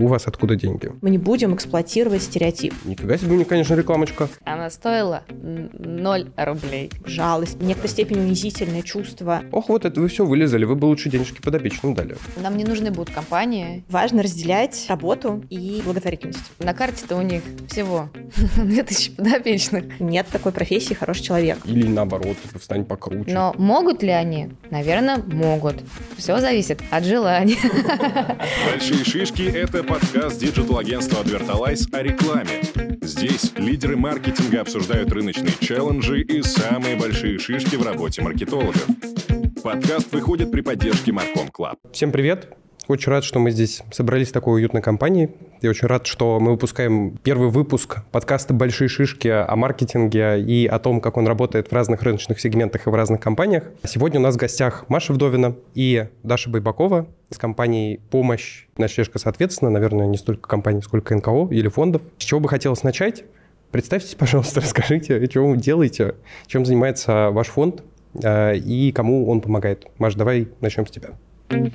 у вас откуда деньги? Мы не будем эксплуатировать стереотип. Нифига себе, мне, конечно, рекламочка. Она стоила 0 рублей. Жалость, в некоторой степени унизительное чувство. Ох, вот это вы все вылезали, вы бы лучше денежки подопечным дали. Нам не нужны будут компании. Важно разделять работу и благотворительность. На карте-то у них всего 2000 подопечных. Нет такой профессии хороший человек. Или наоборот, типа, встань покруче. Но могут ли они? Наверное, могут. Все зависит от желания. Большие шишки – это подкаст digital-агентства Advertalize о рекламе. Здесь лидеры маркетинга обсуждают рыночные челленджи и самые большие шишки в работе маркетологов. Подкаст выходит при поддержке Marcom Club. Всем привет! Очень рад, что мы здесь собрались в такой уютной компании. Я очень рад, что мы выпускаем первый выпуск подкаста «Большие шишки» о маркетинге и о том, как он работает в разных рыночных сегментах и в разных компаниях. Сегодня у нас в гостях Маша Вдовина и Даша Байбакова с компанией «Помощь». Ночлежка, соответственно, наверное, не столько компаний, сколько НКО или фондов. С чего бы хотелось начать? Представьтесь, пожалуйста, расскажите, что вы делаете, чем занимается ваш фонд э, и кому он помогает. Маш, давай начнем с тебя. Thank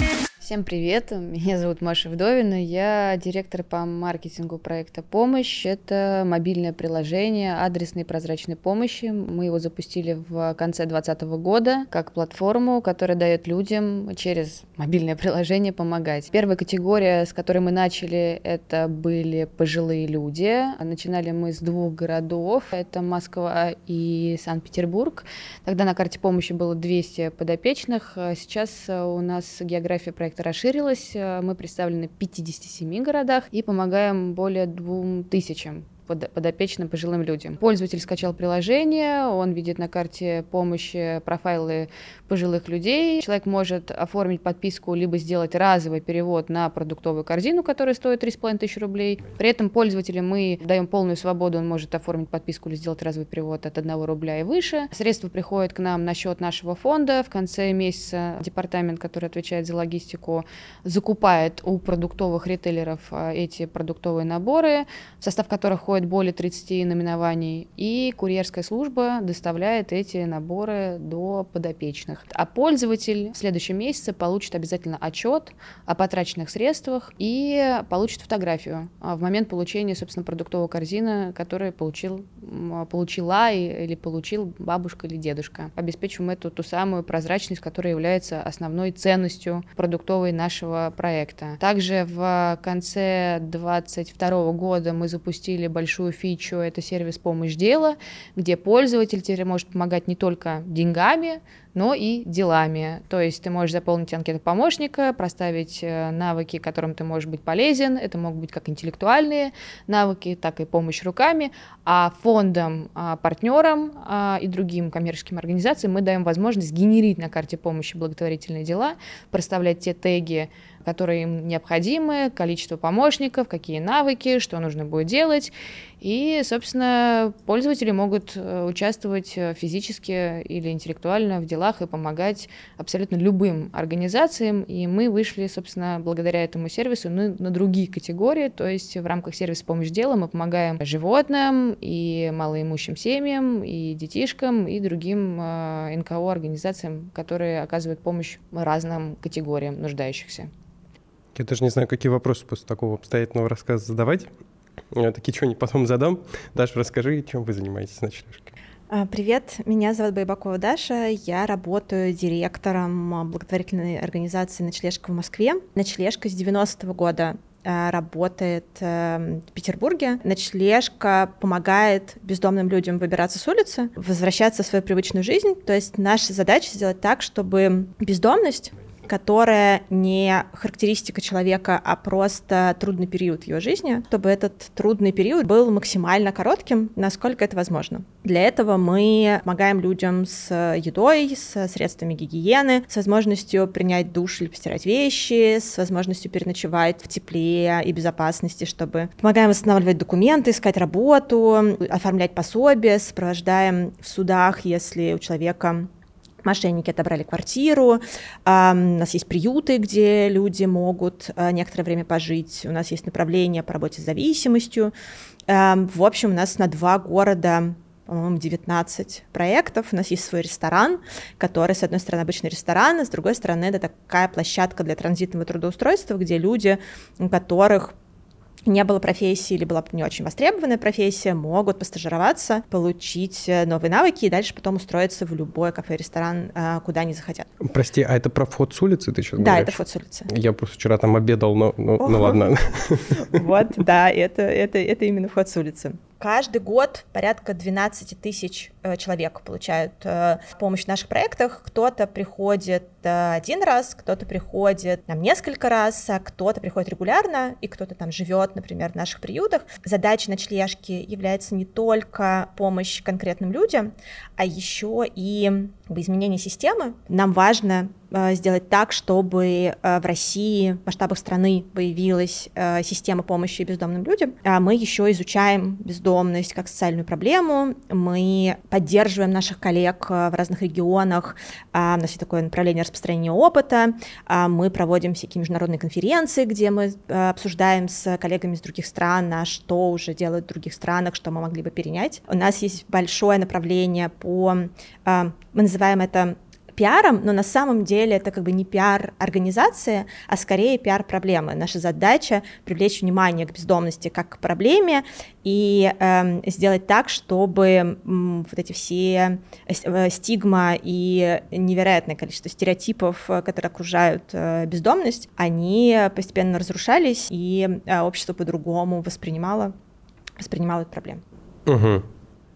you. Всем привет, меня зовут Маша Вдовина, я директор по маркетингу проекта «Помощь». Это мобильное приложение адресной прозрачной помощи. Мы его запустили в конце 2020 года как платформу, которая дает людям через мобильное приложение помогать. Первая категория, с которой мы начали, это были пожилые люди. Начинали мы с двух городов, это Москва и Санкт-Петербург. Тогда на карте помощи было 200 подопечных, сейчас у нас география проекта проекта расширилась. Э, мы представлены в 57 городах и помогаем более двум тысячам подопечным пожилым людям. Пользователь скачал приложение, он видит на карте помощи профайлы пожилых людей. Человек может оформить подписку, либо сделать разовый перевод на продуктовую корзину, которая стоит 3,5 тысячи рублей. При этом пользователю мы даем полную свободу, он может оформить подписку или сделать разовый перевод от 1 рубля и выше. Средства приходят к нам на счет нашего фонда. В конце месяца департамент, который отвечает за логистику, закупает у продуктовых ритейлеров а, эти продуктовые наборы, в состав которых входит более 30 наименований, и курьерская служба доставляет эти наборы до подопечных. А пользователь в следующем месяце получит обязательно отчет о потраченных средствах и получит фотографию а, в момент получения, собственно, продуктовой корзины, которую получил, получила или получил бабушка или дедушка. Обеспечиваем эту ту самую прозрачность, которая является основной ценностью продуктовой нашего проекта. Также в конце 2022 года мы запустили большой большую фичу, это сервис «Помощь дела», где пользователь теперь может помогать не только деньгами, но и делами. То есть ты можешь заполнить анкету помощника, проставить э, навыки, которым ты можешь быть полезен. Это могут быть как интеллектуальные навыки, так и помощь руками. А фондам, а, партнерам а, и другим коммерческим организациям мы даем возможность генерить на карте помощи благотворительные дела, проставлять те теги, которые им необходимы, количество помощников, какие навыки, что нужно будет делать. И, собственно, пользователи могут э, участвовать э, физически или интеллектуально в делах и помогать абсолютно любым организациям. И мы вышли, собственно, благодаря этому сервису ну, на другие категории. То есть в рамках сервиса «Помощь дела» мы помогаем животным и малоимущим семьям, и детишкам, и другим э, НКО организациям, которые оказывают помощь разным категориям нуждающихся. Я даже не знаю, какие вопросы после такого обстоятельного рассказа задавать. Я такие что-нибудь потом задам. Даша, расскажи, чем вы занимаетесь на ночлежке. А, привет, меня зовут Байбакова Даша, я работаю директором благотворительной организации «Ночлежка» в Москве. «Ночлежка» с 90-го года а, работает эм, в Петербурге. Ночлежка помогает бездомным людям выбираться с улицы, возвращаться в свою привычную жизнь. То есть наша задача сделать так, чтобы бездомность которая не характеристика человека, а просто трудный период его жизни, чтобы этот трудный период был максимально коротким, насколько это возможно. Для этого мы помогаем людям с едой, с средствами гигиены, с возможностью принять душ или постирать вещи, с возможностью переночевать в тепле и безопасности, чтобы помогаем восстанавливать документы, искать работу, оформлять пособия, сопровождаем в судах, если у человека Мошенники отобрали квартиру, у нас есть приюты, где люди могут а, некоторое время пожить, у нас есть направление по работе с зависимостью. В общем, у нас на два города по-моему, 19 проектов. У нас есть свой ресторан, который, с одной стороны, обычный ресторан, а с другой стороны, это такая площадка для транзитного трудоустройства, где люди, у которых не было профессии или была не очень востребованная профессия, могут постажироваться, получить э, новые навыки и дальше потом устроиться в любой кафе, ресторан, э, куда они захотят. Прости, а это про вход с улицы ты сейчас Да, говоришь? это вход с улицы. Я просто вчера там обедал, но ну, ну ладно. Вот, да, это, это, это именно вход с улицы. Каждый год порядка 12 тысяч э, человек получают э, помощь в наших проектах. Кто-то приходит э, один раз, кто-то приходит там, несколько раз, а кто-то приходит регулярно, и кто-то там живет, например, в наших приютах. Задача ночлежки является не только помощь конкретным людям, а еще и изменение системы. Нам важно Э, сделать так, чтобы э, в России в масштабах страны появилась э, система помощи бездомным людям. А мы еще изучаем бездомность как социальную проблему, мы поддерживаем наших коллег в разных регионах, у нас есть такое направление распространения опыта, мы проводим всякие международные конференции, где мы обсуждаем с коллегами из других стран, а что уже делают в других странах, что мы могли бы перенять. У нас есть большое направление по, мы называем это пиаром, но на самом деле это как бы не пиар организации, а скорее пиар проблемы. Наша задача привлечь внимание к бездомности как к проблеме и э, сделать так, чтобы э, вот эти все э, стигма и невероятное количество стереотипов, э, которые окружают э, бездомность, они постепенно разрушались, и э, общество по-другому воспринимало, воспринимало эту проблему. Угу.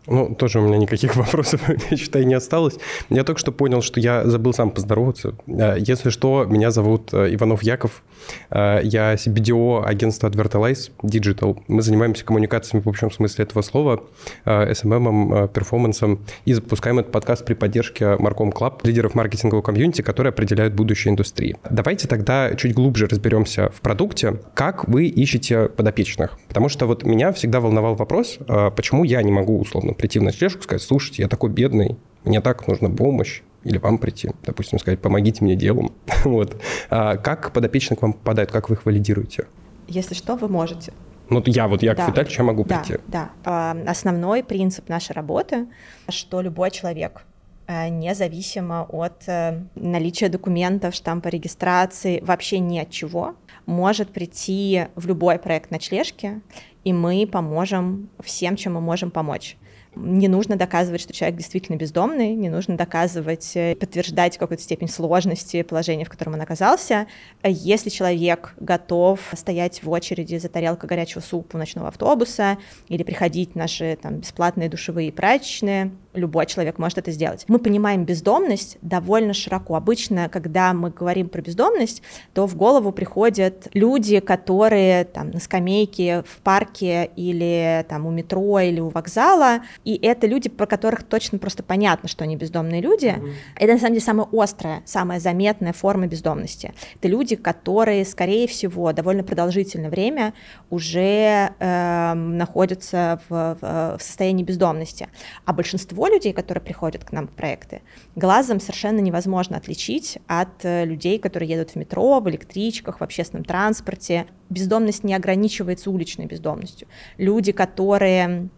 Ну, тоже у меня никаких вопросов, я считаю, не осталось. Я только что понял, что я забыл сам поздороваться. Э, если что, меня зовут э, Иванов Яков. Э, я CBDO агентства Advertalize Digital. Мы занимаемся коммуникациями в общем смысле этого слова, SMM, перформансом, и запускаем этот подкаст при поддержке Marcom Club, лидеров маркетингового комьюнити, которые определяют будущее индустрии. Давайте тогда чуть глубже разберемся в продукте. Как вы ищете подопечных? Потому что вот меня всегда волновал вопрос, почему я не могу условно прийти в ночлежку, сказать, слушайте, я такой бедный, мне так нужна помощь, или вам прийти, допустим, сказать, помогите мне делом. вот. А как подопечный к вам попадает, как вы их валидируете? Если что, вы можете. Ну, я вот, Яков да. Витальевич, я могу да, прийти. Да, а, Основной принцип нашей работы, что любой человек, э, независимо от э, наличия документов, штампа регистрации, вообще ни от чего, может прийти в любой проект ночлежки, и мы поможем всем, чем мы можем помочь. Не нужно доказывать, что человек действительно бездомный, не нужно доказывать, э, подтверждать какую-то степень сложности положения, в котором он оказался. Если человек готов стоять в очереди за тарелкой горячего супа у ночного автобуса или приходить в наши там, бесплатные душевые и прачечные, любой человек может это сделать. Мы понимаем бездомность довольно широко. Обычно, когда мы говорим про бездомность, то в голову приходят люди, которые там на скамейке в парке или там у метро или у вокзала, и это люди, про которых точно просто понятно, что они бездомные люди. Mm-hmm. Это на самом деле самая острая, самая заметная форма бездомности. Это люди, которые, скорее всего, довольно продолжительное время уже э, находятся в, в, в состоянии бездомности, а большинство большинство людей, которые приходят к нам в проекты, глазом совершенно невозможно отличить от э, людей, которые едут в метро, в электричках, в общественном транспорте. Бездомность не ограничивается уличной бездомностью. Люди, которые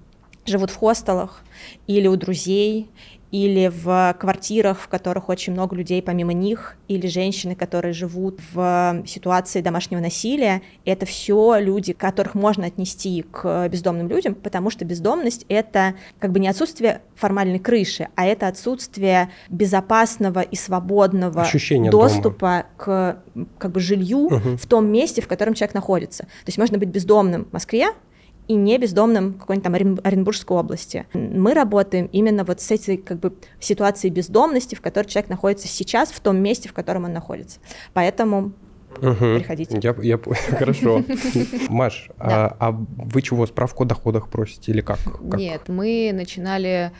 живут в хостелах или у друзей, или в квартирах, в которых очень много людей помимо них, или женщины, которые живут в ситуации домашнего насилия. Это все люди, которых можно отнести к бездомным людям, потому что бездомность — это как бы не отсутствие формальной крыши, а это отсутствие безопасного и свободного Ощущение доступа дома. к как бы жилью угу. в том месте, в котором человек находится. То есть можно быть бездомным в Москве, и не бездомным в какой-нибудь там Оренбургской области. Мы работаем именно вот с этой как бы ситуацией бездомности, в которой человек находится сейчас, в том месте, в котором он находится. Поэтому Угу. Приходите. Я, я, хорошо. Маш, а, а вы чего, справку о доходах просите или как? как? Нет, мы начинали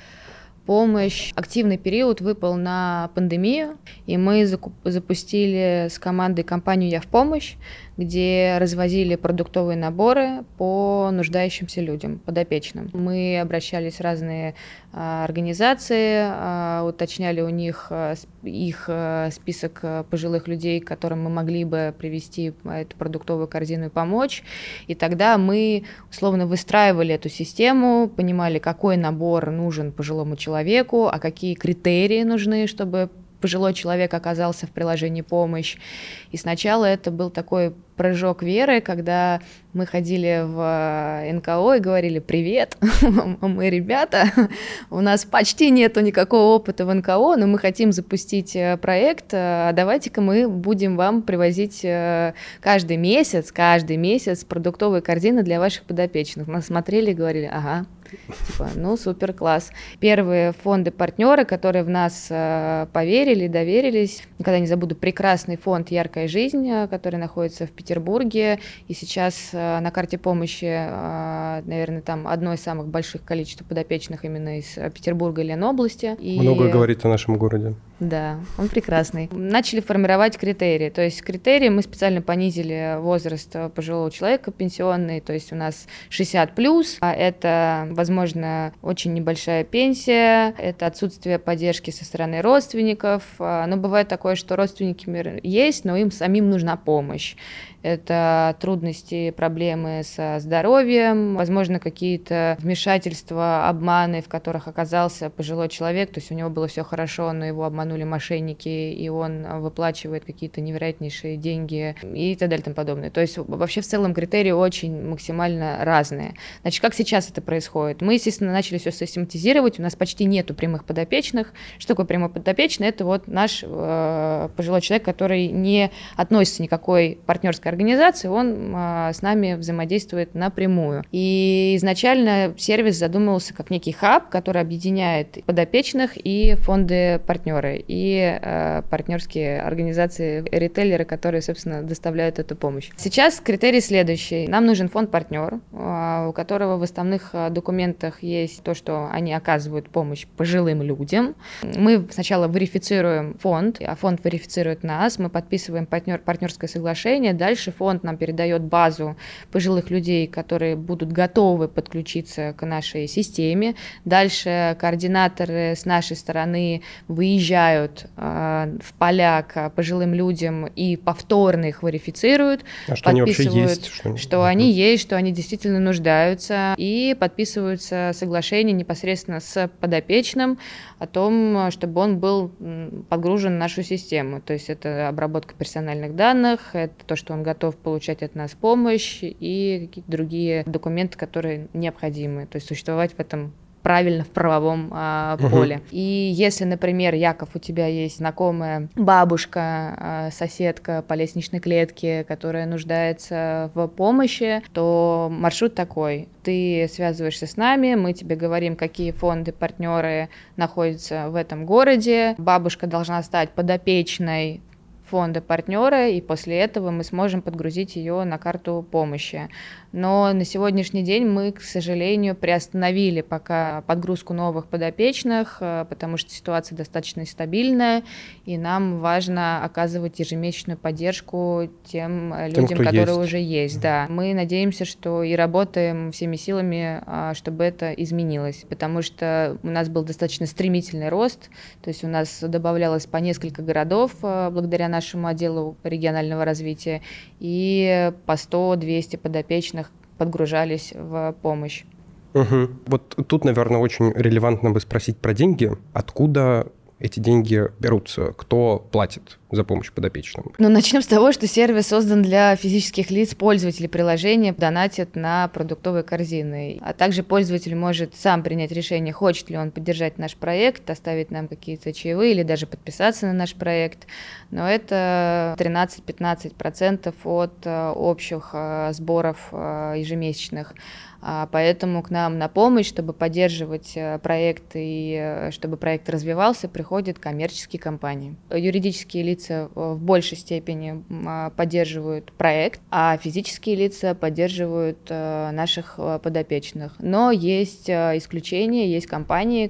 помощь. Активный период выпал на пандемию, и мы запустили с командой компанию «Я в помощь», где развозили продуктовые наборы по нуждающимся людям, подопечным. Мы обращались в разные а, организации, а, уточняли у них а, их список пожилых людей, которым мы могли бы привести эту продуктовую корзину и помочь. И тогда мы условно выстраивали эту систему, понимали, какой набор нужен пожилому человеку, а какие критерии нужны, чтобы пожилой человек оказался в приложении «Помощь». И сначала это был такой прыжок веры, когда мы ходили в э, НКО и говорили «Привет, мы ребята, у нас почти нету никакого опыта в НКО, но мы хотим запустить э, проект, а давайте-ка мы будем вам привозить э, каждый месяц, каждый месяц продуктовые корзины для ваших подопечных». Нас смотрели и говорили «Ага, Типа, ну, супер, класс. Первые фонды-партнеры, которые в нас э, поверили, доверились. Никогда не забуду прекрасный фонд «Яркая жизнь», э, который находится в Петербурге. И сейчас э, на карте помощи, э, наверное, там одно из самых больших количеств подопечных именно из Петербурга и Ленобласти. И... Много говорит о нашем городе. Да, он прекрасный. Начали формировать критерии. То есть критерии мы специально понизили возраст пожилого человека пенсионный. То есть у нас 60 плюс, а это возможно, очень небольшая пенсия, это отсутствие поддержки со стороны родственников. А, но бывает такое, что родственники есть, но им самим нужна помощь это трудности, проблемы со здоровьем, возможно, какие-то вмешательства, обманы, в которых оказался пожилой человек, то есть у него было все хорошо, но его обманули мошенники, и он выплачивает какие-то невероятнейшие деньги и так далее и тому подобное. То есть вообще в целом критерии очень максимально разные. Значит, как сейчас это происходит? Мы, естественно, начали все систематизировать, у нас почти нету прямых подопечных. Что такое прямой подопечный? Это вот наш э, пожилой человек, который не относится никакой партнерской он а, с нами взаимодействует напрямую. И изначально сервис задумывался как некий хаб, который объединяет подопечных и фонды-партнеры, и а, партнерские организации, ритейлеры, которые, собственно, доставляют эту помощь. Сейчас критерий следующий. Нам нужен фонд-партнер, а, у которого в основных документах есть то, что они оказывают помощь пожилым людям. Мы сначала верифицируем фонд, а фонд верифицирует нас, мы подписываем партнер, партнерское соглашение, дальше Дальше фонд нам передает базу пожилых людей, которые будут готовы подключиться к нашей системе. Дальше координаторы с нашей стороны выезжают э, в поля к пожилым людям и повторно их верифицируют. А что они вообще есть? Что, что они есть, что они действительно нуждаются. И подписываются соглашения непосредственно с подопечным о том, чтобы он был подгружен в нашу систему. То есть это обработка персональных данных, это то, что он готов получать от нас помощь и какие-то другие документы, которые необходимы. То есть существовать в этом правильно в правовом а, поле. Угу. И если, например, Яков, у тебя есть знакомая бабушка, а, соседка по лестничной клетке, которая нуждается в помощи, то маршрут такой. Ты связываешься с нами, мы тебе говорим, какие фонды, партнеры находятся в этом городе. Бабушка должна стать подопечной фонда партнера, и после этого мы сможем подгрузить ее на карту помощи. Но на сегодняшний день мы, к сожалению, приостановили пока подгрузку новых подопечных, э, потому что ситуация достаточно стабильная, и нам важно оказывать ежемесячную поддержку тем, э, тем людям, которые есть. уже есть. Да. Мы надеемся, что и работаем всеми силами, а, чтобы это изменилось, потому что у нас был достаточно стремительный рост, то есть у нас добавлялось по несколько городов э, благодаря нашему отделу регионального развития, и по 100-200 подопечных подгружались в помощь. Угу. Вот тут, наверное, очень релевантно бы спросить про деньги. Откуда эти деньги берутся? Кто платит за помощь подопечным? Ну, начнем с того, что сервис создан для физических лиц, пользователей приложения донатят на продуктовые корзины. А также пользователь может сам принять решение, хочет ли он поддержать наш проект, оставить нам какие-то чаевые или даже подписаться на наш проект. Но это 13-15% от э, общих э, сборов э, ежемесячных. А, поэтому к нам на помощь, чтобы поддерживать э, проект и э, чтобы проект развивался, приходят коммерческие компании. Юридические лица в большей степени а, поддерживают проект, а физические лица поддерживают э, наших подопечных. Но есть исключения, есть компании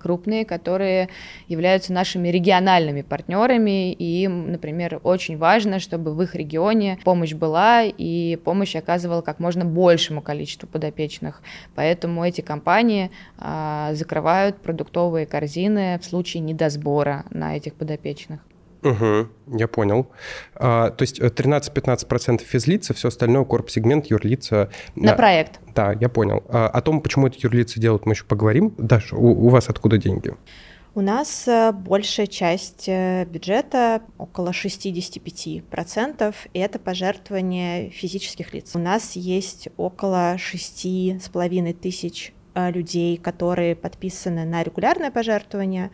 крупные, которые являются нашими региональными партнерами, и им, например, очень важно, чтобы в их регионе помощь была, и помощь оказывала как можно большему количеству подопечных. Поэтому эти компании а, закрывают продуктовые корзины в случае недосбора на этих подопечных. Угу, я понял. А, то есть 13-15% физлица, все остальное корп-сегмент, юрлица. На, на проект. Да, я понял. А, о том, почему это юрлицы делают, мы еще поговорим. Даша, у, у вас откуда деньги? У нас э, большая часть э, бюджета, около 65%, это пожертвования физических лиц. У нас есть около 6,5 тысяч э, людей, которые подписаны на регулярное пожертвование.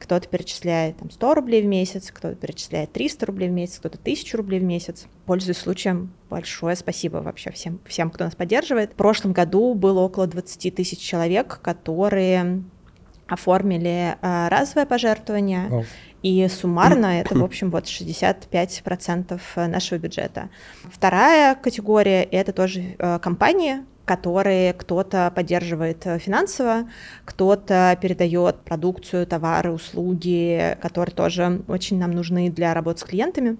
Кто-то перечисляет там, 100 рублей в месяц, кто-то перечисляет 300 рублей в месяц, кто-то 1000 рублей в месяц. Пользуясь случаем, большое спасибо вообще всем, всем, кто нас поддерживает. В прошлом году было около 20 тысяч человек, которые оформили э, разовое пожертвование, oh. и суммарно это, в общем, вот 65% нашего бюджета. Вторая категория — это тоже э, компании, которые кто-то поддерживает финансово, кто-то передает продукцию, товары, услуги, которые тоже очень нам нужны для работы с клиентами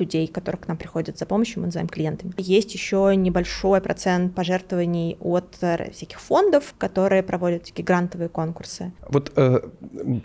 людей, которые к нам приходят за помощью, мы называем клиентами. Есть еще небольшой процент пожертвований от э, всяких фондов, которые проводят такие грантовые конкурсы. Вот э,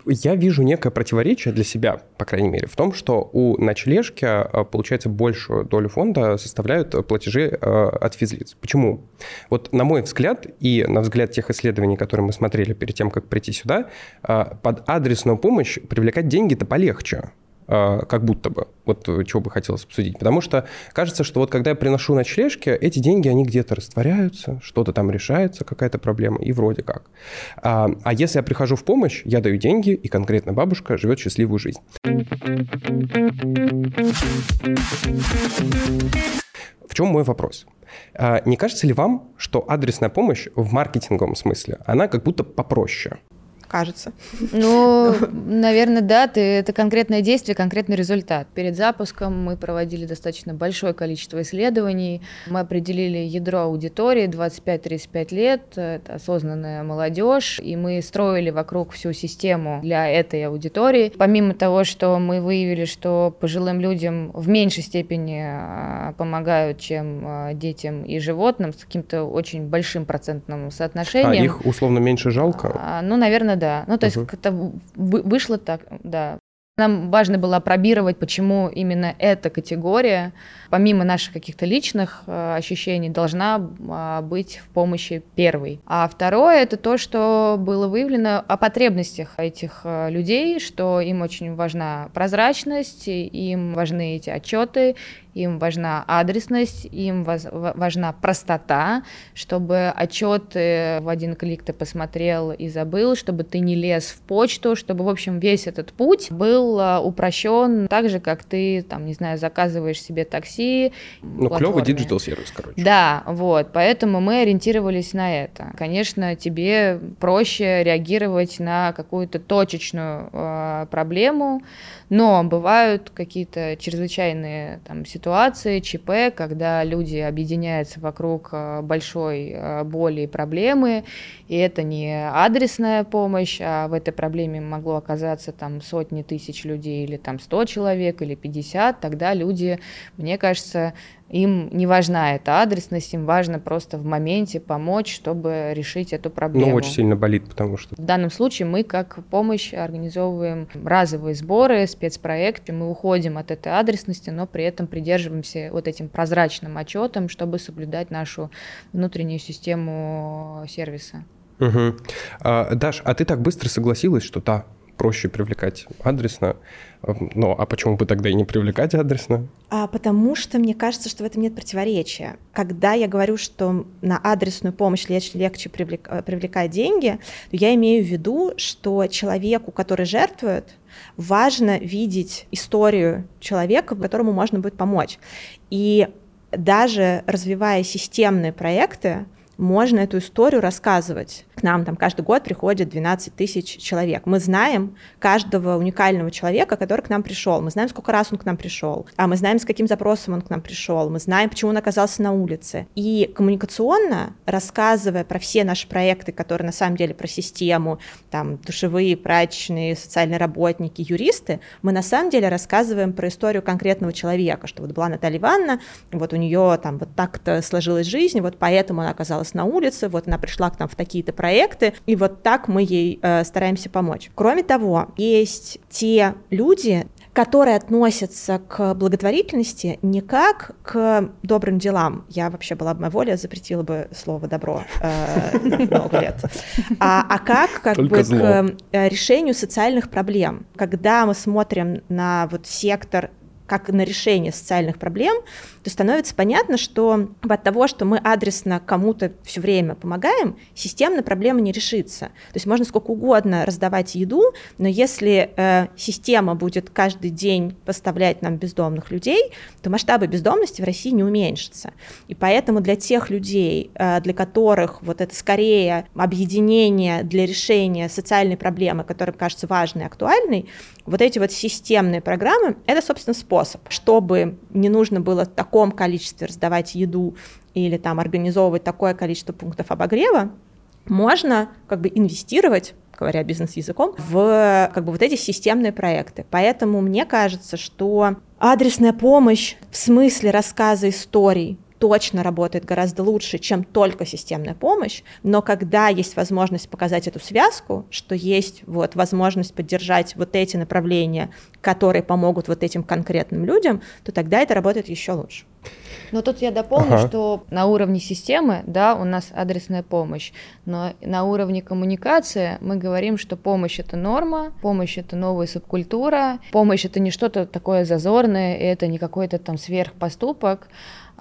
я вижу некое противоречие для себя, по крайней мере, в том, что у ночлежки, э, получается, большую долю фонда составляют платежи э, от физлиц. Почему? Вот на мой взгляд и на взгляд тех исследований, которые мы смотрели перед тем, как прийти сюда, э, под адресную помощь привлекать деньги-то полегче. А, как будто бы. Вот э, чего бы хотелось обсудить. Потому что кажется, что вот когда я приношу ночлежки, эти деньги, они где-то растворяются, что-то там решается, какая-то проблема, и вроде как. А, а если я прихожу в помощь, я даю деньги, и конкретно бабушка живет счастливую жизнь. В чем мой вопрос? А, не кажется ли вам, что адресная помощь в маркетинговом смысле, она как будто попроще? Кажется. Ну, наверное, да, ты, это конкретное действие, конкретный результат. Перед запуском мы проводили достаточно большое количество исследований. Мы определили ядро аудитории 25-35 лет, это осознанная молодежь, и мы строили вокруг всю систему для этой аудитории. Помимо того, что мы выявили, что пожилым людям в меньшей степени а, помогают, чем а, детям и животным, с каким-то очень большим процентным соотношением. А их условно меньше жалко? А, ну, наверное, да. Ну, то есть как-то вышло так, да. Нам важно было пробировать, почему именно эта категория, помимо наших каких-то личных э, ощущений, должна э, быть в помощи первой. А второе это то, что было выявлено о потребностях этих э, людей, что им очень важна прозрачность, им важны эти отчеты, им важна адресность, им важна простота, чтобы отчет в один клик ты посмотрел и забыл, чтобы ты не лез в почту, чтобы, в общем, весь этот путь был а, упрощен так же, как ты, там, не знаю, заказываешь себе такси. Ну, клевый digital сервис, короче. Да, вот, поэтому мы ориентировались на это. Конечно, тебе проще реагировать на какую-то точечную э, проблему, но бывают какие-то чрезвычайные там, ситуации, ЧП, когда люди объединяются вокруг э, большой э, боли и проблемы, и это не адресная помощь, а в этой проблеме могло оказаться там сотни тысяч людей или там 100 человек или 50, тогда люди, мне кажется, им не важна эта адресность, им важно просто в моменте помочь, чтобы решить эту проблему. Ну, очень сильно болит, потому что... В данном случае мы как помощь организовываем разовые сборы, спецпроекты, мы уходим от этой адресности, но при этом придерживаемся вот этим прозрачным отчетом, чтобы соблюдать нашу внутреннюю систему сервиса. Угу. А, Даш, а ты так быстро согласилась, что да, проще привлекать адресно. Ну, а почему бы тогда и не привлекать адресно? А, потому что мне кажется, что в этом нет противоречия. Когда я говорю, что на адресную помощь легче, легче привлек, э, привлекать деньги, то я имею в виду, что человеку, который жертвует, важно видеть историю человека, которому можно будет помочь. И даже развивая системные проекты, можно эту историю рассказывать. К нам там каждый год приходит 12 тысяч человек. Мы знаем каждого уникального человека, который к нам пришел. Мы знаем, сколько раз он к нам пришел. А мы знаем, с каким запросом он к нам пришел. Мы знаем, почему он оказался на улице. И коммуникационно, рассказывая про все наши проекты, которые на самом деле про систему, там, душевые, прачечные, социальные работники, юристы, мы на самом деле рассказываем про историю конкретного человека, что вот была Наталья Ивановна, вот у нее там вот так-то сложилась жизнь, вот поэтому она оказалась на улице, вот она пришла к нам в такие-то проекты, и вот так мы ей э, стараемся помочь. Кроме того, есть те люди, которые относятся к благотворительности не как к добрым делам. Я вообще была бы моя воля, запретила бы слово добро э, много лет. А, а как, как бы зло. к э, решению социальных проблем. Когда мы смотрим на вот сектор как на решение социальных проблем, то становится понятно, что от того, что мы адресно кому-то все время помогаем, системно проблема не решится. То есть можно сколько угодно раздавать еду, но если э, система будет каждый день поставлять нам бездомных людей, то масштабы бездомности в России не уменьшатся. И поэтому для тех людей, э, для которых вот это скорее объединение для решения социальной проблемы, которая кажется важной актуальной, вот эти вот системные программы — это, собственно, способ, чтобы не нужно было так таком количестве раздавать еду или там организовывать такое количество пунктов обогрева, можно как бы инвестировать говоря бизнес-языком, в как бы вот эти системные проекты. Поэтому мне кажется, что адресная помощь в смысле рассказа историй точно работает гораздо лучше, чем только системная помощь, но когда есть возможность показать эту связку, что есть вот возможность поддержать вот эти направления, которые помогут вот этим конкретным людям, то тогда это работает еще лучше. Но тут я дополню, ага. что на уровне системы, да, у нас адресная помощь, но на уровне коммуникации мы говорим, что помощь это норма, помощь это новая субкультура, помощь это не что-то такое зазорное, это не какой-то там сверхпоступок,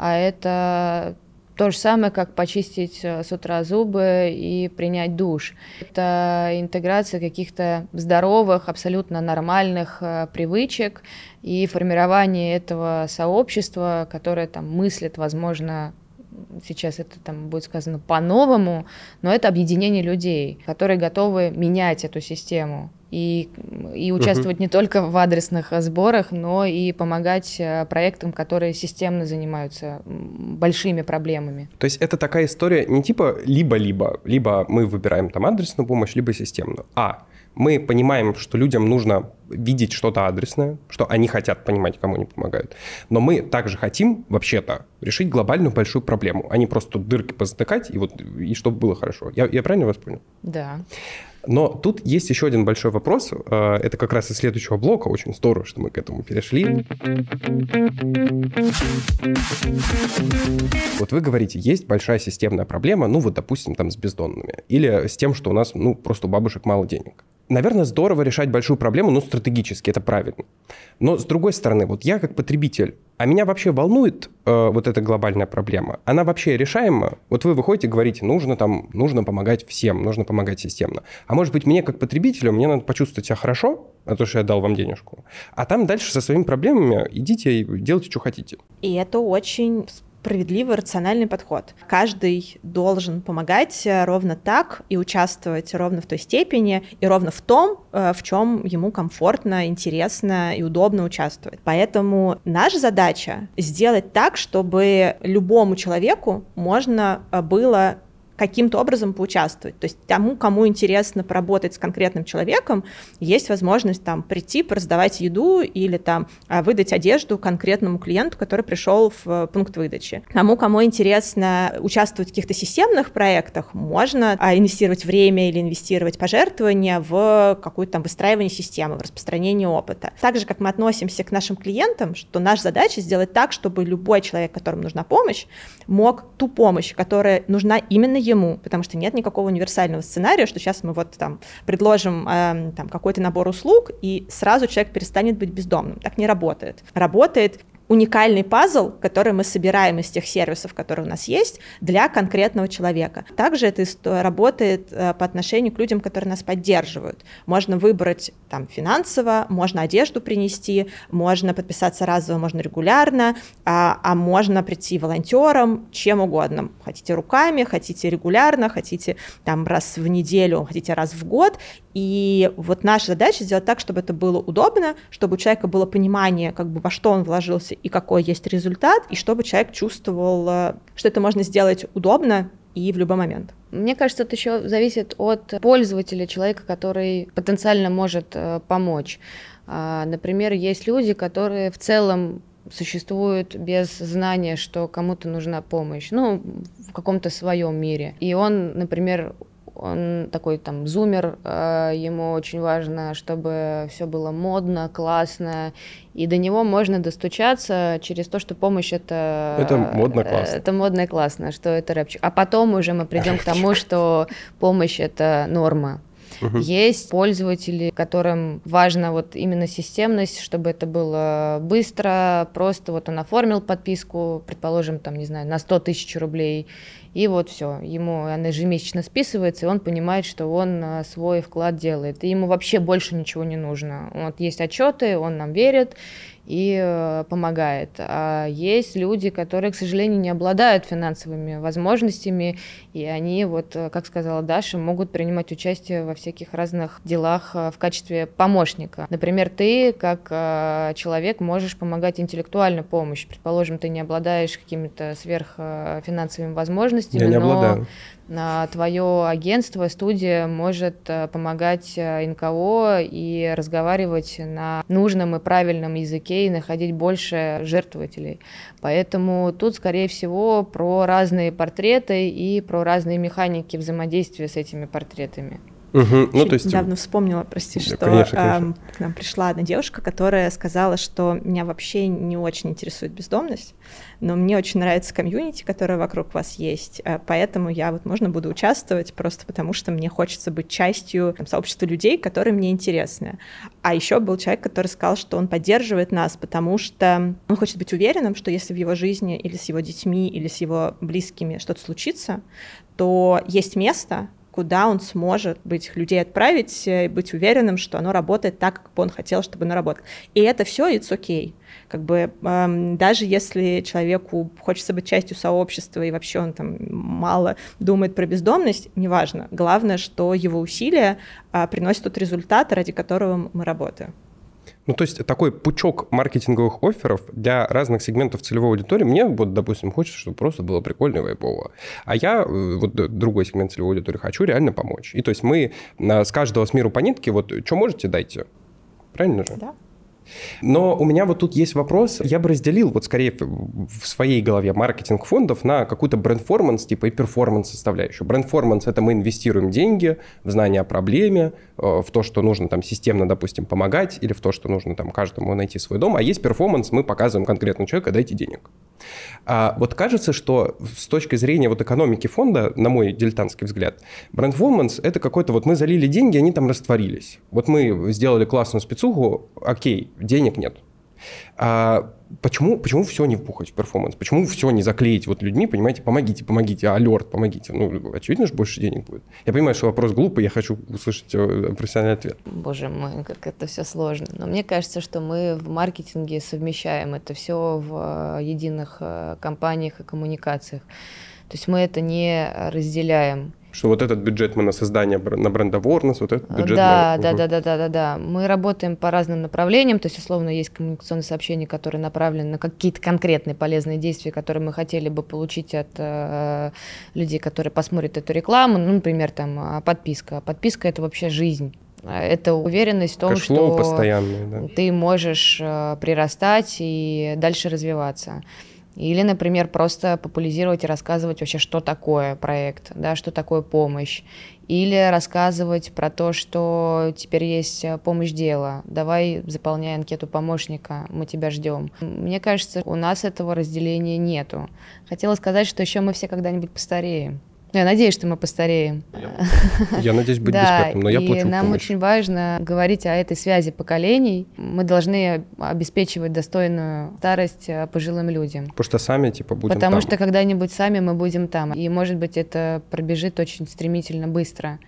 а это то же самое, как почистить э, с утра зубы и принять душ. Это интеграция каких-то здоровых, абсолютно нормальных э, привычек и формирование этого сообщества, которое там мыслит, возможно, сейчас это там будет сказано по-новому, но это объединение людей, которые готовы менять эту систему и, и участвовать угу. не только в адресных сборах, но и помогать э, проектам, которые системно занимаются большими проблемами. То есть это такая история не типа либо-либо, либо мы выбираем там адресную помощь, либо системную, а мы понимаем, что людям нужно видеть что-то адресное, что они хотят понимать, кому они помогают. Но мы также хотим, вообще-то, решить глобальную большую проблему, а не просто дырки позатыкать, и, вот, и чтобы было хорошо. Я, я правильно вас понял? Да. Но тут есть еще один большой вопрос. Э, это как раз из следующего блока. Очень здорово, что мы к этому перешли. Вот вы говорите, есть большая системная проблема, ну вот, допустим, там с бездонными. Или с тем, что у нас, ну, просто у бабушек мало денег наверное, здорово решать большую проблему, ну, стратегически, это правильно. Но, с другой стороны, вот я как потребитель, а меня вообще волнует э, вот эта глобальная проблема? Она вообще решаема? Вот вы выходите и говорите, нужно там, нужно помогать всем, нужно помогать системно. А может быть, мне как потребителю, мне надо почувствовать себя хорошо, а то, что я дал вам денежку. А там дальше со своими проблемами идите и делайте, что хотите. И это очень справедливый, рациональный подход. Каждый должен помогать э, ровно так и участвовать ровно в той степени и ровно в том, э, в чем ему комфортно, интересно и удобно участвовать. Поэтому наша задача сделать так, чтобы любому человеку можно э, было каким-то образом поучаствовать. То есть тому, кому интересно поработать с конкретным человеком, есть возможность там прийти, раздавать еду или там а, выдать одежду конкретному клиенту, который пришел в э, пункт выдачи. Тому, кому интересно участвовать в каких-то системных проектах, можно а, инвестировать время или инвестировать пожертвования в какое-то там выстраивание системы, в распространение опыта. Так же, как мы относимся к нашим клиентам, что наша задача сделать так, чтобы любой человек, которому нужна помощь, мог ту помощь, которая нужна именно ему, ему, потому что нет никакого универсального сценария, что сейчас мы вот там предложим э, там какой-то набор услуг, и сразу человек перестанет быть бездомным. Так не работает. Работает уникальный пазл, который мы собираем из тех сервисов, которые у нас есть, для конкретного человека. Также это работает э, по отношению к людям, которые нас поддерживают. Можно выбрать там финансово, можно одежду принести, можно подписаться разово, можно регулярно, а, а можно прийти волонтером, чем угодно. Хотите руками, хотите регулярно, хотите там раз в неделю, хотите раз в год. И вот наша задача сделать так, чтобы это было удобно, чтобы у человека было понимание, как бы во что он вложился и какой есть результат, и чтобы человек чувствовал, э, что это можно сделать удобно и в любой момент. Мне кажется, это еще зависит от пользователя, человека, который потенциально может э, помочь. А, например, есть люди, которые в целом существуют без знания, что кому-то нужна помощь, ну, в каком-то своем мире. И он, например, он такой там зумер, э, ему очень важно, чтобы все было модно, классно, и до него можно достучаться через то, что помощь это... Это модно, классно. Это модно и классно, что это рэпчик. А потом уже мы придем к тому, что помощь это норма. Угу. Есть пользователи, которым важна вот именно системность, чтобы это было быстро, просто вот он оформил подписку, предположим, там, не знаю, на 100 тысяч рублей, и вот все, ему она ежемесячно списывается, и он понимает, что он а, свой вклад делает, и ему вообще больше ничего не нужно. Вот есть отчеты, он нам верит, и э, помогает. А есть люди, которые, к сожалению, не обладают финансовыми возможностями, и они, вот, э, как сказала Даша, могут принимать участие во всяких разных делах э, в качестве помощника. Например, ты, как человек, можешь помогать интеллектуальной помощью. Предположим, ты не обладаешь какими-то сверхфинансовыми возможностями, Я не обладаю твое агентство, студия может э, помогать э, НКО и разговаривать на нужном и правильном языке и находить больше жертвователей. Поэтому тут, скорее всего, про разные портреты и про разные механики взаимодействия с этими портретами. Угу. Ну, то есть... Недавно вспомнила, прости, да, что конечно, конечно. Э, к нам пришла одна девушка, которая сказала, что меня вообще не очень интересует бездомность, но мне очень нравится комьюнити, которое вокруг вас есть, э, поэтому я вот можно буду участвовать просто потому, что мне хочется быть частью там, сообщества людей, которые мне интересны. А еще был человек, который сказал, что он поддерживает нас, потому что он хочет быть уверенным, что если в его жизни или с его детьми, или с его близкими что-то случится, то есть место, куда он сможет быть людей отправить и быть уверенным, что оно работает так, как бы он хотел, чтобы оно работало. И это все it's okay. Как бы эм, даже если человеку хочется быть частью сообщества и вообще он там мало думает про бездомность, неважно. Главное, что его усилия э, приносят тот результат, ради которого мы работаем. Ну, то есть такой пучок маркетинговых офферов для разных сегментов целевой аудитории. Мне, вот, допустим, хочется, чтобы просто было прикольно и вайбово. А я, э, вот другой сегмент целевой аудитории, хочу реально помочь. И то есть мы с каждого с миру по нитке, вот, что можете, дайте. Правильно же? Да. Но у меня вот тут есть вопрос. Я бы разделил вот скорее в своей голове маркетинг фондов на какую-то brandformance типа и performance составляющую. Бренд-форманс — это мы инвестируем деньги в знание о проблеме, э, в то, что нужно там системно, допустим, помогать, или в то, что нужно там каждому найти свой дом. А есть performance, мы показываем конкретному человеку, дайте денег. А вот кажется, что с точки зрения вот экономики фонда, на мой дилетантский взгляд, brandformance — это какой-то вот мы залили деньги, они там растворились. Вот мы сделали классную спецуху, окей, денег нет. А почему, почему все не впихать в performance? Почему все не заклеить вот людьми, понимаете, помогите, помогите, alert, помогите. Ну, очевидно, что больше денег будет. Я понимаю, что вопрос глупый, я хочу услышать э, профессиональный ответ. Боже мой, как это все сложно. Но мне кажется, что мы в маркетинге совмещаем это все в э, единых э, компаниях и коммуникациях. То есть мы это не разделяем что вот этот бюджет мы на создание, на бренд awareness, вот этот бюджет да, мы... да, да, да, да, да, да. Мы работаем по разным направлениям, то есть, условно, есть коммуникационные сообщения, которые направлены на какие-то конкретные полезные действия, которые мы хотели бы получить от э, людей, которые посмотрят эту рекламу, ну, например, там, а, подписка. Подписка — это вообще жизнь. Это уверенность в том, Кэшлоу что да. ты можешь э, прирастать и дальше развиваться. Или, например, просто популяризировать и рассказывать вообще, что такое проект, да, что такое помощь. Или рассказывать про то, что теперь есть э, помощь дела. Давай заполняй анкету помощника, мы тебя ждем. Мне кажется, у нас этого разделения нету. Хотела сказать, что еще мы все когда-нибудь постареем. Я надеюсь, что мы постареем. Я надеюсь быть да, но я плачу нам помощь. очень важно говорить о этой связи поколений. Мы должны обеспечивать достойную старость э, пожилым людям. Потому что сами, типа, будем Потому там. что когда-нибудь сами мы будем там. И, может быть, это пробежит очень стремительно быстро.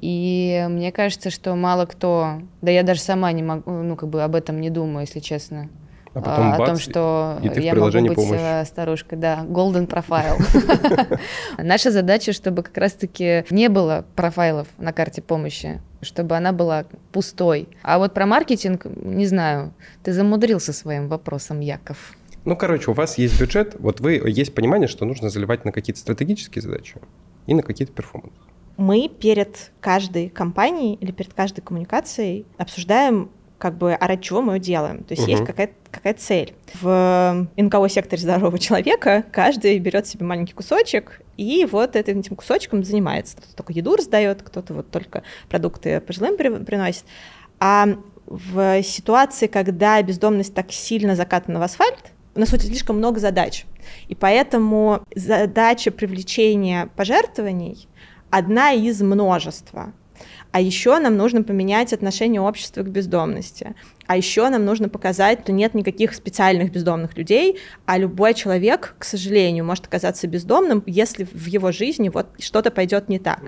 И мне кажется, что мало кто, да я даже сама не могу, ну, как бы об этом не думаю, если честно. А потом о бац, том, что и ты в я приложении могу быть помощь. э, старушкой, да, golden profile. Наша задача, чтобы как раз-таки не было профайлов на карте помощи, чтобы она была пустой. А вот про маркетинг, не знаю, ты замудрился своим вопросом, Яков. Ну, короче, у вас есть бюджет, вот вы есть понимание, что нужно заливать на какие-то стратегические задачи и на какие-то перформансы. Мы перед каждой компанией или перед каждой коммуникацией обсуждаем как бы, а ради чего мы ее делаем. То есть Мгм. есть какая-то какая цель. В НКО секторе здорового человека каждый берет себе маленький кусочек и вот этим, этим кусочком занимается. Кто-то только еду раздает, кто-то вот только продукты пожилым при- приносит. А в ситуации, когда бездомность так сильно закатана в асфальт, у нас слишком много задач. И поэтому задача привлечения пожертвований одна из множества. А еще нам нужно поменять отношение общества к бездомности. А еще нам нужно показать, что нет никаких специальных бездомных людей, а любой человек, к сожалению, может оказаться бездомным, если в его жизни вот что-то пойдет не так.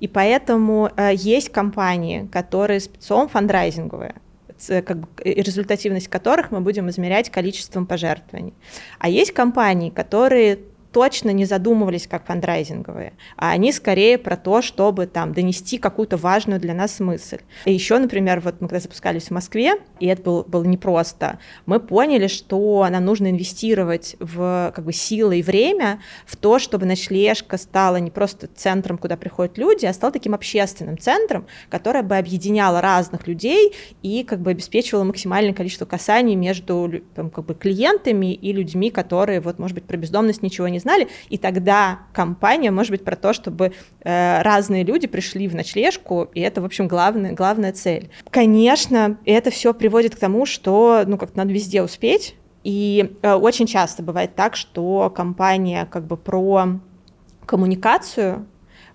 И поэтому э, есть компании, которые спецом фандрайзинговые, ц- как бы, и результативность которых мы будем измерять количеством пожертвований. А есть компании, которые точно не задумывались как фандрайзинговые, а они скорее про то, чтобы там донести какую-то важную для нас мысль. И еще, например, вот мы когда запускались в Москве, и это было, было непросто, мы поняли, что нам нужно инвестировать в как бы силы и время в то, чтобы ночлежка стала не просто центром, куда приходят люди, а стала таким общественным центром, которое бы объединяло разных людей и как бы обеспечивало максимальное количество касаний между там, как бы клиентами и людьми, которые вот, может быть, про бездомность ничего не знали, и тогда компания может быть про то, чтобы э, разные люди пришли в ночлежку, и это, в общем, главная, главная цель. Конечно, это все приводит к тому, что, ну, как надо везде успеть, и э, очень часто бывает так, что компания как бы про коммуникацию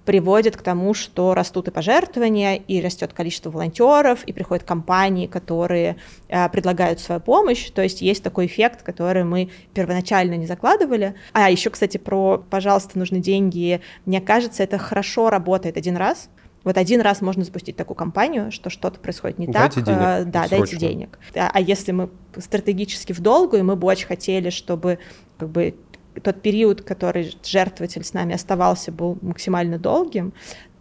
приводит к тому, что растут и пожертвования, и растет количество волонтеров, и приходят компании, которые э, предлагают свою помощь. То есть есть такой эффект, который мы первоначально не закладывали. А еще, кстати, про «пожалуйста, нужны деньги». Мне кажется, это хорошо работает один раз. Вот один раз можно запустить такую кампанию, что что-то происходит не Дайте так. денег, э, да, дайте срочно. денег. А а если мы стратегически в долгу, и мы бы очень хотели, чтобы как бы тот период, который жертвователь с нами оставался, был максимально долгим,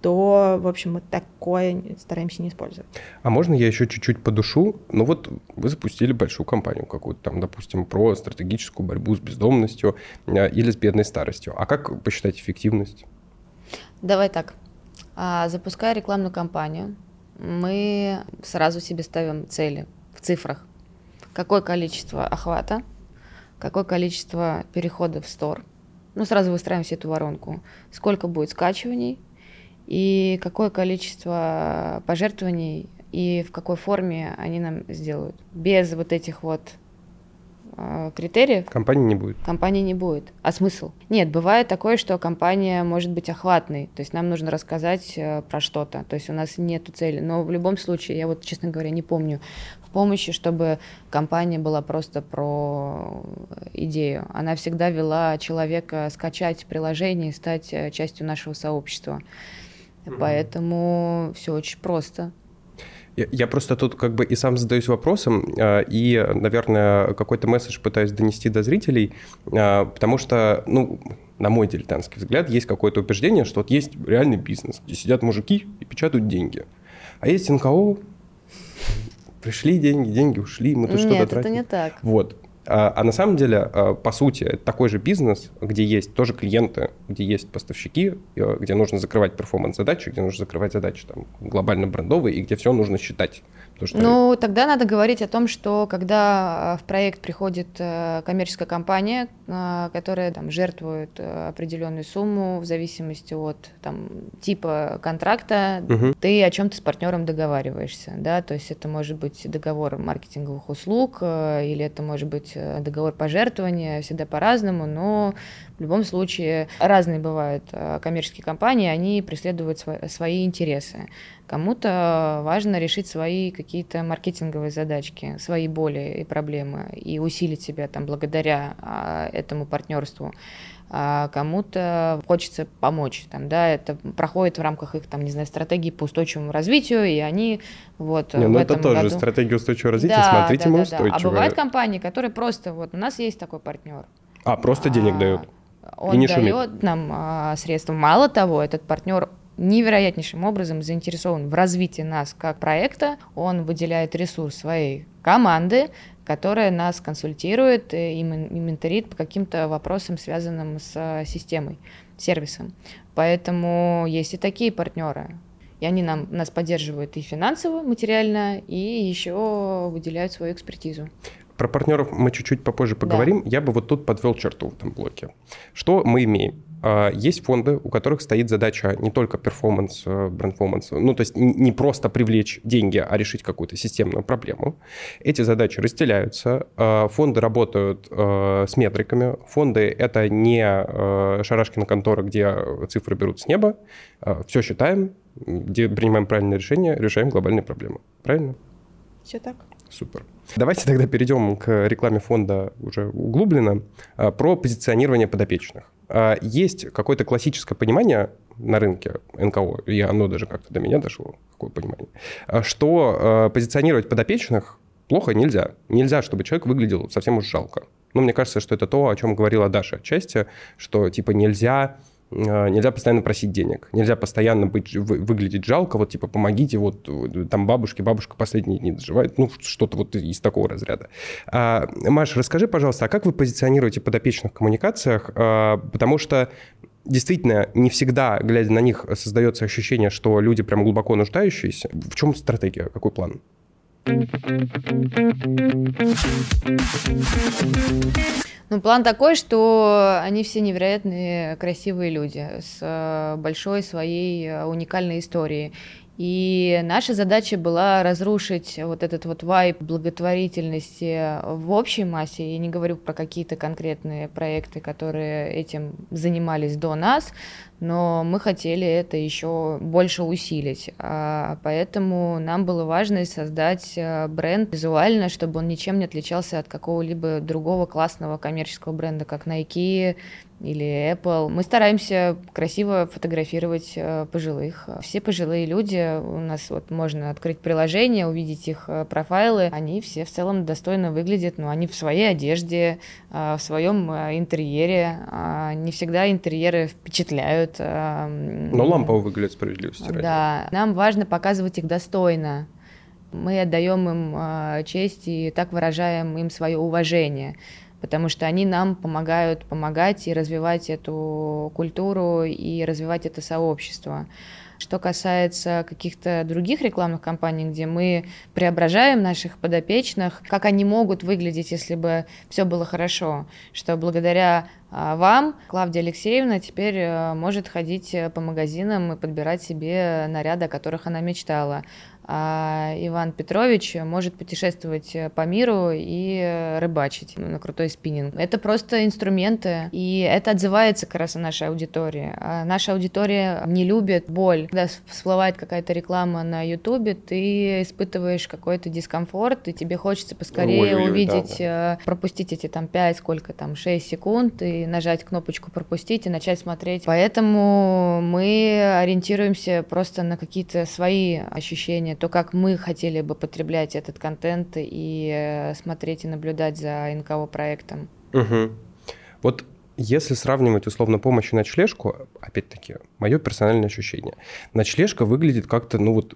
то, в общем, мы такое стараемся не использовать. А можно я еще чуть-чуть подушу? Ну вот вы запустили большую компанию какую-то там, допустим, про стратегическую борьбу с бездомностью э, или с бедной старостью. А как посчитать эффективность? Давай так. А, Запуская рекламную кампанию, мы сразу себе ставим цели в цифрах. Какое количество охвата, какое количество переходов в стор. Ну, сразу выстраиваем себе эту воронку. Сколько будет скачиваний и какое количество пожертвований и в какой форме они нам сделают. Без вот этих вот критериев Компании не будет. компании не будет. А смысл? Нет, бывает такое, что компания может быть охватной, то есть нам нужно рассказать э, про что-то, то есть у нас нет цели. Но в любом случае, я вот, честно говоря, не помню в помощи, чтобы компания была просто про идею. Она всегда вела человека скачать приложение и стать э, частью нашего сообщества. Поэтому все очень просто. Я, просто тут как бы и сам задаюсь вопросом, э, и, наверное, какой-то месседж пытаюсь донести до зрителей, э, потому что, ну, на мой дилетантский взгляд, есть какое-то убеждение, что вот есть реальный бизнес, где сидят мужики и печатают деньги. А есть НКО, пришли деньги, деньги ушли, мы тут что-то Нет, это тратим. не так. Вот. А, а на самом деле, а, по сути, это такой же бизнес, где есть тоже клиенты, где есть поставщики, э, где нужно закрывать перформанс-задачи, где нужно закрывать задачи там, глобально брендовые, и где все нужно считать. Что... Ну, тогда надо говорить о том, что когда в проект приходит коммерческая компания, которая там, жертвует определенную сумму в зависимости от там, типа контракта, угу. ты о чем-то с партнером договариваешься. Да? То есть это может быть договор маркетинговых услуг, или это может быть договор пожертвования, всегда по-разному, но в любом случае разные бывают коммерческие компании, они преследуют свои интересы. Кому-то важно решить свои какие-то маркетинговые задачки, свои боли и проблемы и усилить себя там благодаря а, этому партнерству. А кому-то хочется помочь, там, да, это проходит в рамках их, там, не знаю, стратегии по устойчивому развитию, и они вот не, в ну этом это тоже году... стратегия устойчивого развития, да, смотрите, да, мы да, устойчивые. Да. А бывают компании, которые просто, вот у нас есть такой партнер. А, просто денег а, дают? Он и не дает шумит. нам а, средства. Мало того, этот партнер невероятнейшим образом заинтересован в развитии нас как проекта. Он выделяет ресурс своей команды, которая нас консультирует и менторит по каким-то вопросам, связанным с э, системой, сервисом. Поэтому есть и такие партнеры. И они нам, нас поддерживают и финансово, материально, и еще выделяют свою экспертизу. Про партнеров мы чуть-чуть попозже поговорим. Да. Я бы вот тут подвел черту в этом блоке. Что мы имеем? А, есть фонды, у которых стоит задача не только перформанс, э, брендформанс, ну, то есть не просто привлечь деньги, а решить какую-то системную проблему. Эти задачи разделяются. А, фонды работают э, с метриками. Фонды — это не э, шарашкина контора, где цифры берут с неба. А, Все считаем, принимаем правильное решение, решаем глобальные проблемы. Правильно? Все так. Супер. Давайте тогда перейдем к рекламе фонда уже углубленно про позиционирование подопечных. А, есть какое-то классическое понимание на рынке НКО, и оно даже как-то до меня дошло, какое понимание, а, что а, позиционировать подопечных плохо нельзя. Нельзя, чтобы человек выглядел совсем уж жалко. Но мне кажется, что это то, о чем говорила Даша отчасти, что типа нельзя а, нельзя постоянно просить денег, нельзя постоянно быть, выглядеть жалко, вот типа помогите, вот там бабушке, бабушка последние дни доживает, ну что-то вот из такого разряда. А, Маша, расскажи, пожалуйста, а как вы позиционируете подопечных в коммуникациях, а, потому что действительно не всегда, глядя на них, создается ощущение, что люди прям глубоко нуждающиеся. В чем стратегия, какой план? Ну, план такой, что они все невероятные красивые люди с э, большой своей э, уникальной историей. И наша задача была разрушить вот этот вот вайп благотворительности в общей массе. Я не говорю про какие-то конкретные проекты, которые этим занимались до нас, но мы хотели это еще больше усилить. А, поэтому нам было важно создать э, бренд визуально, чтобы он ничем не отличался от какого-либо другого классного коммерческого бренда, как Nike или Apple. Мы стараемся красиво фотографировать э, пожилых. Все пожилые люди, у нас вот можно открыть приложение, увидеть их профайлы, они все в целом достойно выглядят, но они в своей одежде, в своем интерьере. А не всегда интерьеры впечатляют, вот... Но лампово выглядит справедливости ради. Да, нам важно показывать их достойно. Мы отдаем им э, честь и так выражаем им свое уважение, потому что они нам помогают помогать и развивать эту культуру и развивать это сообщество. Что касается каких-то других рекламных кампаний, где мы преображаем наших подопечных, как они могут выглядеть, если бы все было хорошо, что благодаря а, вам Клавдия Алексеевна теперь э, может ходить по магазинам и подбирать себе наряды, о которых она мечтала Иван Петрович может путешествовать по миру и рыбачить на крутой спиннинг. Это просто инструменты, и это отзывается как раз на нашей аудитории. А наша аудитория не любит боль. Когда всплывает какая-то реклама на Ютубе, ты испытываешь какой-то дискомфорт, и тебе хочется поскорее Ой, увидеть, да, да. Э, пропустить эти там 5, сколько там, 6 секунд, и нажать кнопочку «пропустить» и начать смотреть. Поэтому мы ориентируемся просто на какие-то свои ощущения то, как мы хотели бы потреблять этот контент и э, смотреть и наблюдать за НКО проектом. Угу. Вот Если сравнивать условно помощь и ночлежку, опять-таки, мое персональное ощущение, ночлежка выглядит как-то, ну вот,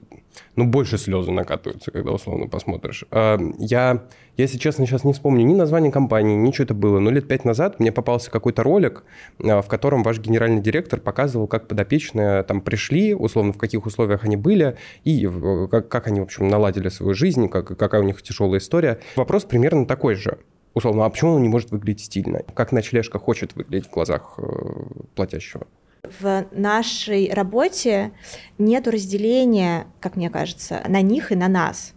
ну больше слезы накатываются, когда условно посмотришь. А, я, если честно, сейчас не вспомню ни название компании, ни что это было, но лет пять назад мне попался какой-то ролик, а, в котором ваш генеральный директор показывал, как подопечные там пришли, условно, в каких условиях они были, и как, как они, в общем, наладили свою жизнь, как, какая у них тяжелая история. Вопрос примерно такой же условно, а почему он не может выглядеть стильно? Как ночлежка хочет выглядеть в глазах э, платящего? В нашей работе нет разделения, как мне кажется, на них и на нас.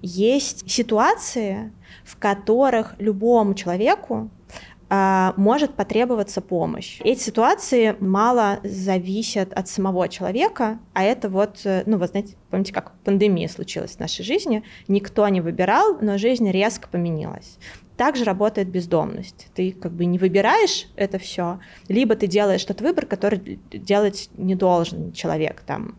Есть ситуации, в которых любому человеку может потребоваться помощь. Эти ситуации мало зависят от самого человека, а это вот, э, ну, вы знаете, помните, как пандемия случилась в нашей жизни, никто не выбирал, но жизнь резко поменялась. Также работает бездомность. Ты как бы не выбираешь это все, либо ты делаешь тот выбор, который делать не должен человек, там,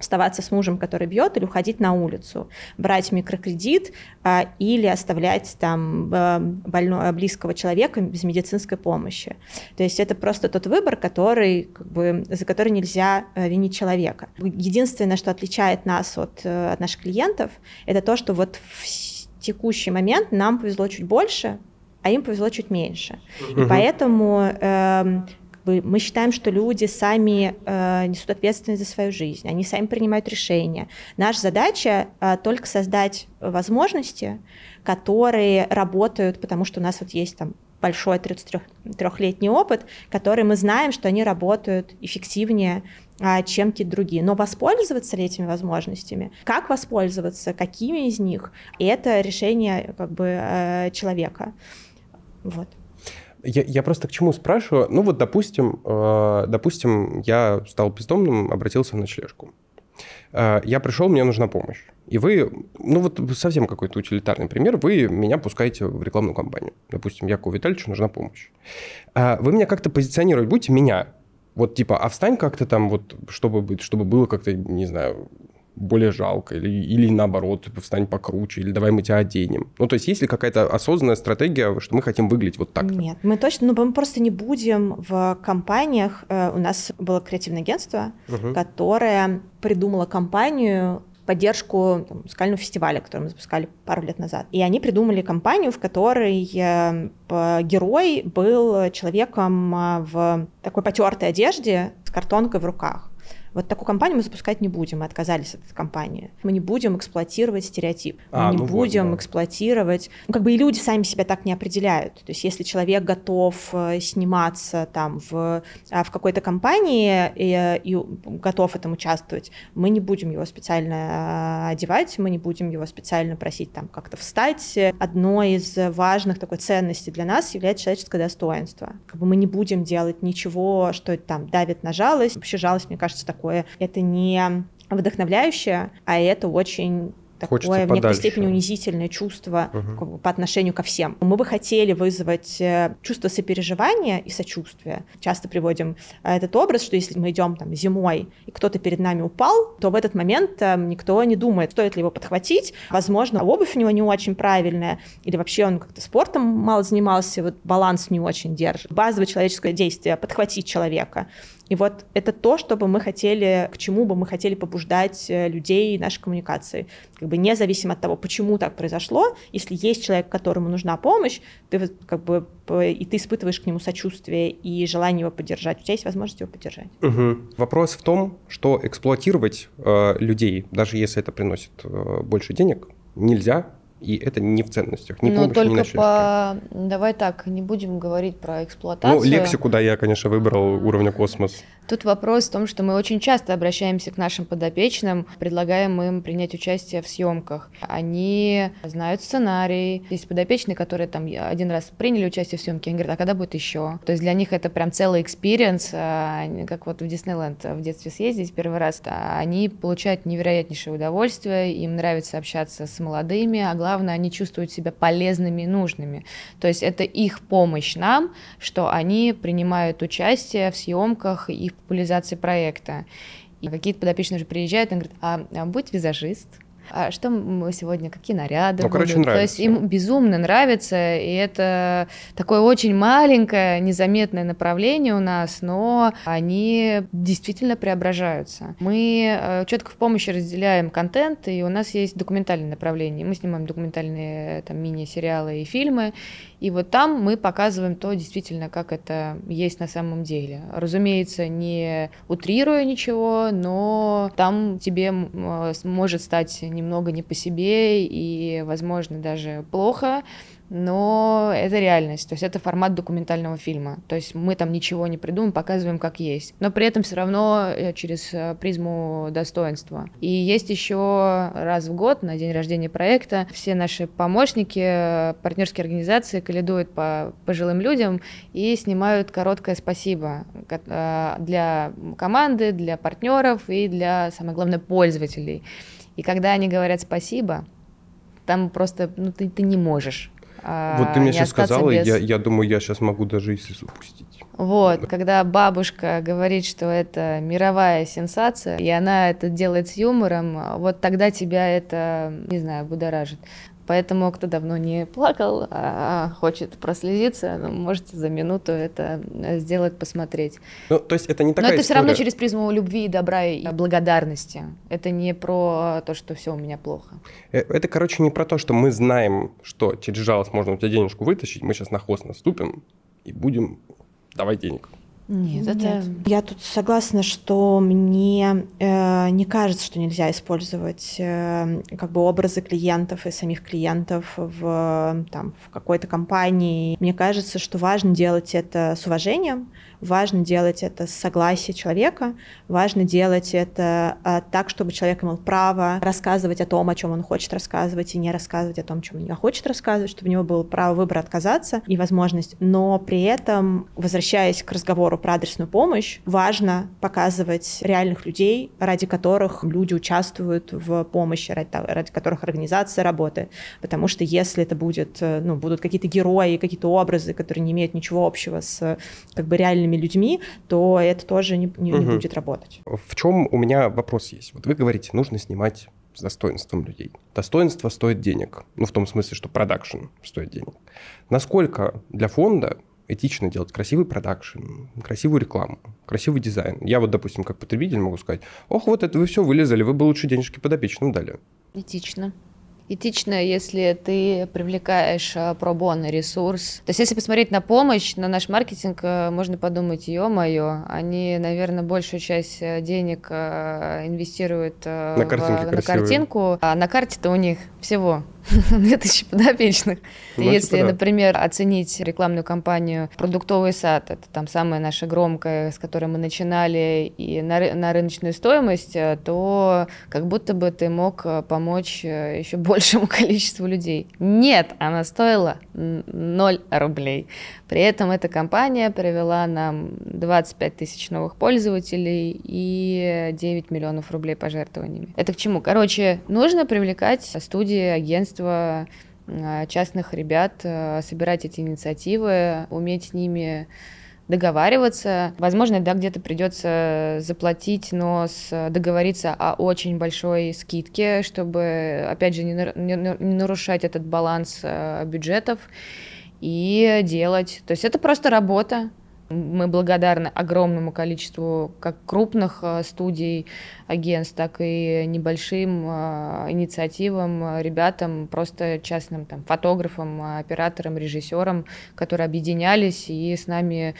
оставаться с мужем, который бьет, или уходить на улицу, брать микрокредит а, или оставлять там больного, близкого человека без медицинской помощи. То есть это просто тот выбор, который, как бы, за который нельзя э, винить человека. Единственное, что отличает нас от, э, от наших клиентов, это то, что вот все текущий момент нам повезло чуть больше, а им повезло чуть меньше. Угу. И поэтому э, мы считаем, что люди сами э, несут ответственность за свою жизнь, они сами принимают решения. Наша задача э, только создать возможности, которые работают, потому что у нас вот есть там большой 33-летний опыт, который мы знаем, что они работают эффективнее, а, чем какие-то другие. Но воспользоваться этими возможностями, как воспользоваться, какими из них, это решение как бы э, человека. Вот. Я, я просто к чему спрашиваю? Ну вот, допустим, э, допустим, я стал бездомным, обратился в ночлежку. Э, я пришел, мне нужна помощь. И вы, ну вот совсем какой-то утилитарный пример, вы меня пускаете в рекламную кампанию. Допустим, Якову Витальевичу нужна помощь. Э, вы меня как-то позиционировать будете, меня, вот типа, а встань как-то там, вот, чтобы, чтобы было как-то, не знаю, более жалко, или, или наоборот, встань покруче, или давай мы тебя оденем. Ну, то есть есть ли какая-то осознанная стратегия, что мы хотим выглядеть вот так? Нет, мы точно, ну, мы просто не будем в компаниях, э, у нас было креативное агентство, угу. которое придумало компанию поддержку там, музыкального фестиваля, который мы запускали пару лет назад. И они придумали компанию, в которой э, герой был человеком э, в такой потертой одежде с картонкой в руках. Вот такую компанию мы запускать не будем, мы отказались от этой компании. Мы не будем эксплуатировать стереотип, мы а, не ну будем вот, да. эксплуатировать... Ну, как бы и люди сами себя так не определяют. То есть если человек готов э, сниматься там в, а, в какой-то компании и, и готов этому участвовать, мы не будем его специально э, одевать, мы не будем его специально просить там как-то встать. Одной из важных такой ценностей для нас является человеческое достоинство. Как бы мы не будем делать ничего, что там давит на жалость. Вообще жалость, мне кажется, так такое. Это не вдохновляющее, а это очень такое в некоторой степени унизительное чувство угу. по отношению ко всем. Мы бы хотели вызвать э, чувство сопереживания и сочувствия. Часто приводим э, этот образ, что если мы идем там зимой и кто-то перед нами упал, то в этот момент э, никто не думает, стоит ли его подхватить. Возможно, обувь у него не очень правильная, или вообще он как-то спортом мало занимался, вот баланс не очень держит. Базовое человеческое действие — подхватить человека. И вот это то, что бы мы хотели, к чему бы мы хотели побуждать э, людей нашей коммуникации. Как бы независимо от того, почему так произошло, если есть человек, которому нужна помощь, ты как бы и ты испытываешь к нему сочувствие и желание его поддержать, у тебя есть возможность его поддержать. Угу. Вопрос в том, что эксплуатировать э, людей, даже если это приносит э, больше денег, нельзя, и это не в ценностях, не Но помощь, только не по... Давай так, не будем говорить про эксплуатацию. Ну, лексику, да, я, конечно, выбрал уровня космос. Тут вопрос в том, что мы очень часто обращаемся к нашим подопечным, предлагаем им принять участие в съемках. Они знают сценарий. Есть подопечные, которые там один раз приняли участие в съемке, они говорят, а когда будет еще? То есть для них это прям целый experience, а, как вот в Диснейленд в детстве съездить первый раз. А они получают невероятнейшее удовольствие, им нравится общаться с молодыми, а главное, они чувствуют себя полезными и нужными. То есть это их помощь нам, что они принимают участие в съемках и популяризации проекта. И какие-то подопечные уже приезжают и говорят, а, а будь визажист, что мы сегодня, какие наряды Ну, будут. короче, нравится. То есть им безумно нравится, и это такое очень маленькое, незаметное направление у нас, но они действительно преображаются. Мы четко в помощи разделяем контент, и у нас есть документальное направление. Мы снимаем документальные там мини-сериалы и фильмы, и вот там мы показываем то действительно, как это есть на самом деле. Разумеется, не утрируя ничего, но там тебе э, может стать немного не по себе и, возможно, даже плохо, но это реальность, то есть это формат документального фильма, то есть мы там ничего не придумаем, показываем как есть, но при этом все равно э, через э, призму достоинства. И есть еще раз в год на день рождения проекта все наши помощники, партнерские организации каледуют по пожилым людям и снимают короткое спасибо э, для команды, для партнеров и для, самое главное, пользователей. И когда они говорят спасибо, там просто ну, ты, ты не можешь вот ты мне сейчас сказала, без... я, я думаю, я сейчас могу даже Иисус упустить. Вот, когда бабушка говорит, что это мировая сенсация, и она это делает с юмором, вот тогда тебя это, не знаю, будоражит. Поэтому, кто давно не плакал, а хочет прослезиться, ну, можете за минуту это сделать, посмотреть. Ну, то есть это не такая Но это история... все равно через призму любви, добра и благодарности. Это не про то, что все у меня плохо. Э, это, короче, не про то, что мы знаем, что через жалость можно у тебя денежку вытащить, мы сейчас на хвост наступим и будем давать денег. Нет, это... Нет. Я тут согласна, что мне э, не кажется, что нельзя использовать э, как бы образы клиентов и самих клиентов в, там, в какой-то компании. Мне кажется, что важно делать это с уважением, важно делать это с согласия человека, важно делать это э, так, чтобы человек имел право рассказывать о том, о чем он хочет рассказывать, и не рассказывать о том, о чем он не хочет рассказывать, чтобы у него было право выбора отказаться и возможность. Но при этом, возвращаясь к разговору про адресную помощь, важно показывать реальных людей, ради которых люди участвуют в помощи, ради, ради которых организация работает. Потому что если это будет, э, ну, будут какие-то герои, какие-то образы, которые не имеют ничего общего с как бы реальными людьми, то это тоже не, не, угу. не будет работать. В чем у меня вопрос есть? Вот вы говорите, нужно снимать с достоинством людей. Достоинство стоит денег. Ну, в том смысле, что продакшн стоит денег. Насколько для фонда этично делать красивый продакшн, красивую рекламу, красивый дизайн. Я вот, допустим, как потребитель могу сказать, ох, вот это вы все вылизали, вы бы лучше денежки подопечным дали. Этично этично, если ты привлекаешь а, пробонный ресурс. То есть если посмотреть на помощь, на наш маркетинг, э, можно подумать, ё-моё, они, наверное, большую часть э, денег инвестируют на, в, на картинку, а на карте-то у них всего 2000 подопечных. Ну, Если, типа, да. например, оценить рекламную кампанию «Продуктовый сад», это там самая наша громкая, с которой мы начинали, и на, на рыночную стоимость, э, то как будто бы ты мог э, помочь э, еще большему количеству людей. Нет, она стоила 0 рублей. При этом эта компания привела нам 25 тысяч новых пользователей и 9 миллионов рублей пожертвованиями. Это к чему? Короче, нужно привлекать студии, агентства, а, частных ребят, а, собирать эти инициативы, уметь с ними договариваться. Возможно, да, где-то придется заплатить, но с, договориться о очень большой скидке, чтобы, опять же, не, не, не нарушать этот баланс а, бюджетов и делать. То есть это просто работа. Мы благодарны огромному количеству как крупных э, студий, агентств, так и небольшим э, инициативам, э, ребятам, просто частным там, фотографам, операторам, режиссерам, которые объединялись и с нами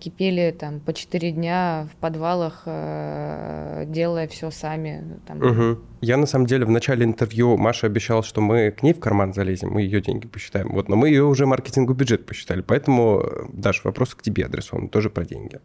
кипели там по четыре дня в подвалах, делая все сами. Там. Угу. Я на самом деле в начале интервью Маша обещала, что мы к ней в карман залезем, мы ее деньги посчитаем. Вот, но мы ее уже маркетингу бюджет посчитали, поэтому, Даш, вопрос к тебе адресован, тоже про деньги.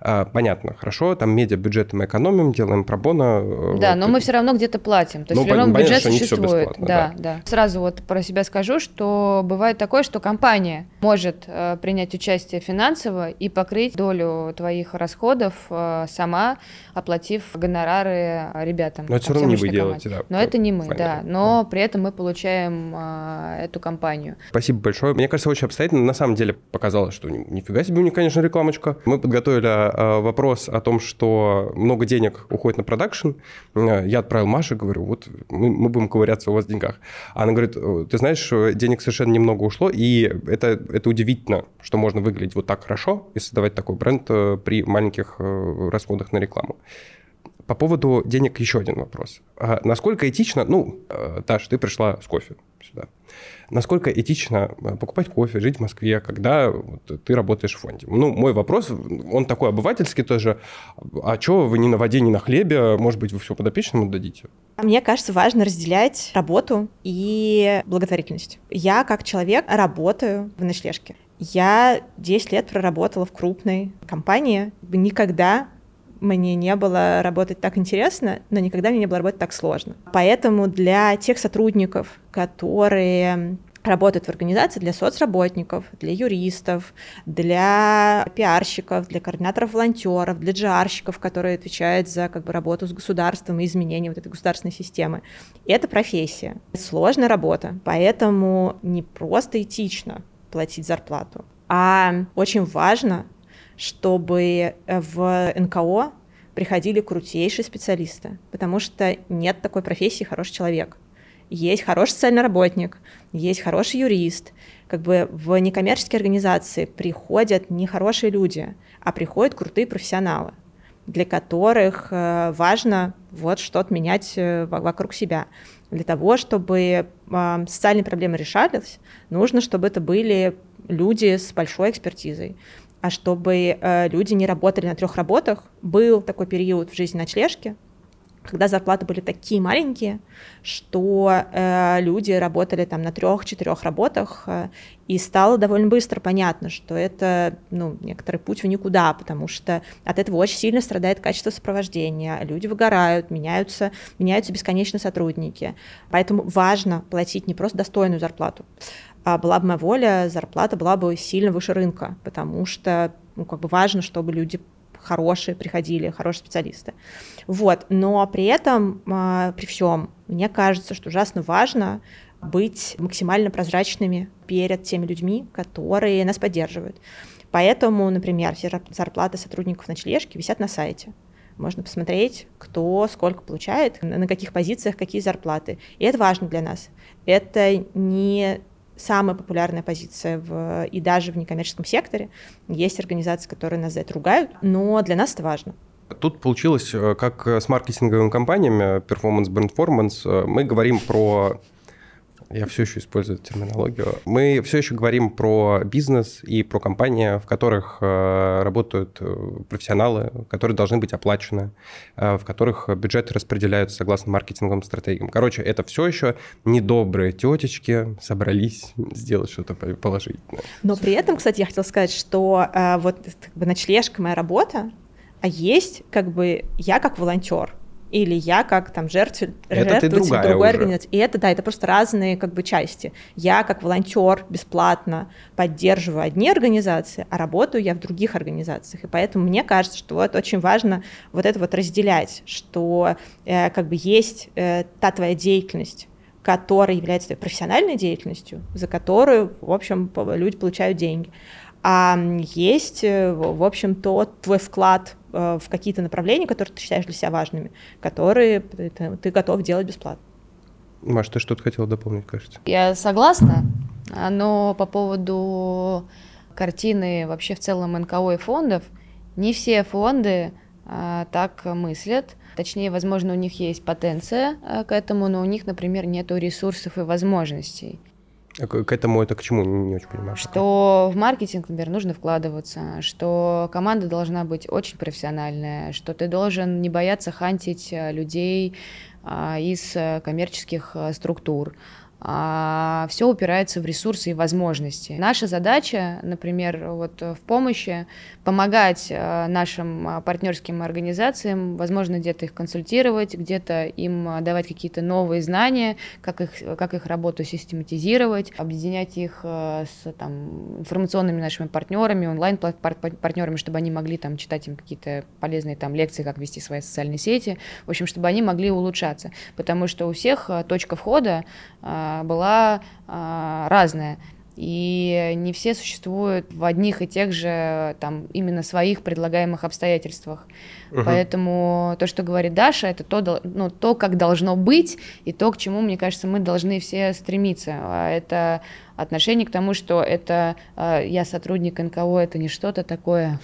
А, понятно, хорошо, там медиа бюджеты мы экономим, делаем пробона. Э, да, вот, но мы все равно где-то платим, то есть ну, все равно бюджет понятно, существует. Да, да, да. Сразу вот про себя скажу, что бывает такое, что компания может э, принять участие финансово и покрыть долю твоих расходов э, сама, оплатив гонорары ребятам. Но это все равно не в идеале делаете, да. Но это не мы, да. Но при этом мы получаем а, эту компанию. Спасибо большое. Мне кажется, очень обстоятельно. На самом деле показалось, что нифига себе у них, конечно, рекламочка. Мы подготовили а, вопрос о том, что много денег уходит на продакшн. Я отправил Маше, говорю, вот мы, мы будем ковыряться у вас в деньгах. Она говорит, ты знаешь, денег совершенно немного ушло, и это, это удивительно, что можно выглядеть вот так хорошо и создавать такой бренд э, при маленьких э, расходах на рекламу. По поводу денег еще один вопрос. А насколько этично, ну, э, Таша, ты пришла с кофе сюда. Насколько этично э, покупать кофе, жить в Москве, когда вот, ты работаешь в фонде? Ну, мой вопрос, он такой обывательский тоже. А что вы ни на воде, ни на хлебе? Может быть, вы все подопечному дадите? Мне кажется, важно разделять работу и благотворительность. Я, как человек, работаю в ночлежке. Я 10 лет проработала в крупной компании. Никогда мне не было работать так интересно, но никогда мне не было работать так сложно. Поэтому для тех сотрудников, которые работают в организации для соцработников, для юристов, для пиарщиков, для координаторов волонтеров, для джарщиков, которые отвечают за как бы, работу с государством и изменение вот этой государственной системы. Это профессия, сложная работа, поэтому не просто этично платить зарплату, а очень важно чтобы э, в НКО приходили крутейшие специалисты, потому что нет такой профессии хороший человек. Есть хороший социальный работник, есть хороший юрист. Как бы в некоммерческие организации приходят не хорошие люди, а приходят крутые профессионалы, для которых э, важно вот что-то менять э, вокруг себя. Для того, чтобы социальные проблемы решались, нужно, чтобы это были люди с большой экспертизой а чтобы э, люди не работали на трех работах. Был такой период в жизни ночлежки, когда зарплаты были такие маленькие, что э, люди работали там на трех-четырех работах, э, и стало довольно быстро понятно, что это ну, некоторый путь в никуда, потому что от этого очень сильно страдает качество сопровождения, люди выгорают, меняются, меняются бесконечно сотрудники. Поэтому важно платить не просто достойную зарплату, была бы моя воля, зарплата была бы сильно выше рынка, потому что ну, как бы важно, чтобы люди хорошие приходили, хорошие специалисты. Вот. Но при этом, а, при всем, мне кажется, что ужасно важно быть максимально прозрачными перед теми людьми, которые нас поддерживают. Поэтому, например, все зарплаты сотрудников ночлежки висят на сайте. Можно посмотреть, кто сколько получает, на каких позициях какие зарплаты. И это важно для нас. Это не самая популярная позиция в, и даже в некоммерческом секторе. Есть организации, которые нас за это ругают, но для нас это важно. Тут получилось, э, как с маркетинговыми компаниями, Performance Brand Performance, э, мы говорим про я все еще использую терминологию. Мы все еще говорим про бизнес и про компании, в которых э, работают э, профессионалы, которые должны быть оплачены, э, в которых бюджеты распределяются согласно маркетинговым стратегиям. Короче, это все еще недобрые тетечки собрались сделать что-то положительное. Но при этом, кстати, я хотела сказать, что вот как бы ночлежка моя работа, а есть как бы я как волонтер, или я как там жертвователь, это жертвователь другая другой организации. И это, да, это просто разные как бы части. Я как волонтер бесплатно поддерживаю одни организации, а работаю я в других организациях. И поэтому мне кажется, что вот очень важно вот это вот разделять, что э, как бы есть э, та твоя деятельность, которая является твоей профессиональной деятельностью, за которую, в общем, люди получают деньги. А есть, э, в общем, тот твой вклад в какие-то направления, которые ты считаешь для себя важными, которые ты, ты готов делать бесплатно. Маш, ты что-то хотела дополнить, кажется? Я согласна, но по поводу картины вообще в целом НКО и фондов, не все фонды а, так мыслят. Точнее, возможно, у них есть потенция а, к этому, но у них, например, нет ресурсов и возможностей. К этому это к чему? Не очень понимаю. Что в маркетинг, например, нужно вкладываться, что команда должна быть очень профессиональная, что ты должен не бояться хантить э, людей а, из э, коммерческих э, структур, а все упирается в ресурсы и возможности. Наша задача, например, вот в помощи помогать э, нашим э, партнерским организациям, возможно, где-то их консультировать, где-то им давать какие-то новые знания, как их, как их работу систематизировать, объединять их э, с там, информационными нашими партнерами, онлайн-партнерами, чтобы они могли там читать им какие-то полезные там лекции, как вести свои социальные сети, в общем, чтобы они могли улучшаться, потому что у всех точка входа была разная. И не все существуют в одних и тех же, там, именно своих предлагаемых обстоятельствах. Угу. Поэтому то, что говорит Даша, это то, ну, то, как должно быть, и то, к чему, мне кажется, мы должны все стремиться. А это отношение к тому, что это э, я сотрудник НКО, это не что-то такое.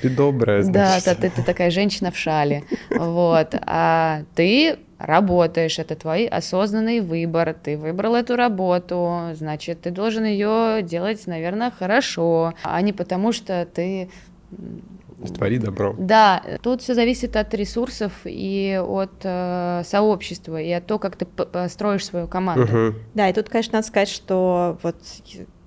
Ты добрая, значит. Да, ты, ты такая женщина в шале. Вот. А ты работаешь, это твой осознанный выбор, ты выбрал эту работу, значит, ты должен ее делать, наверное, хорошо, а не потому, что ты Твори добро. Да, тут все зависит от ресурсов и от э, сообщества, и от того, как ты строишь свою команду. Угу. Да, и тут, конечно, надо сказать, что вот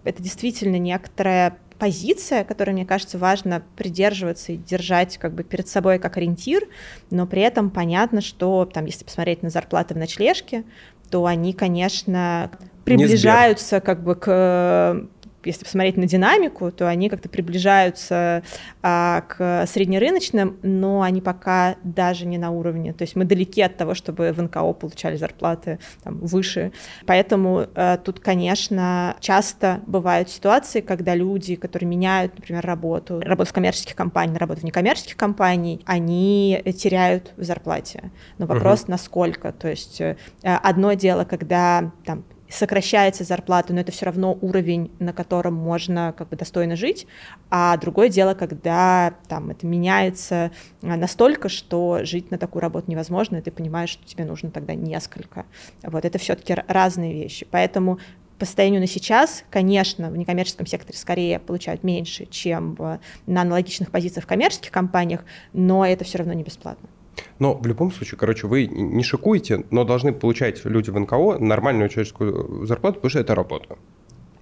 это действительно некоторая позиция, которой, мне кажется, важно придерживаться и держать как бы перед собой как ориентир, но при этом понятно, что там, если посмотреть на зарплаты в ночлежке, то они, конечно, приближаются как бы к если посмотреть на динамику, то они как-то приближаются а, к среднерыночным, но они пока даже не на уровне. То есть мы далеки от того, чтобы в НКО получали зарплаты там, выше. Поэтому а, тут, конечно, часто бывают ситуации, когда люди, которые меняют, например, работу, работу в коммерческих компаниях, работу в некоммерческих компаниях, они теряют в зарплате. Но вопрос, uh-huh. насколько. То есть э, одно дело, когда там сокращается зарплата, но это все равно уровень, на котором можно как бы достойно жить, а другое дело, когда там это меняется а, настолько, что жить на такую работу невозможно, и ты понимаешь, что тебе нужно тогда несколько. Вот это все-таки разные вещи, поэтому по состоянию на сейчас, конечно, в некоммерческом секторе скорее получают меньше, чем на аналогичных позициях в коммерческих компаниях, но это все равно не бесплатно. Но в любом случае, короче, вы не шикуете, но должны получать люди в НКО нормальную человеческую зарплату, потому что это работа.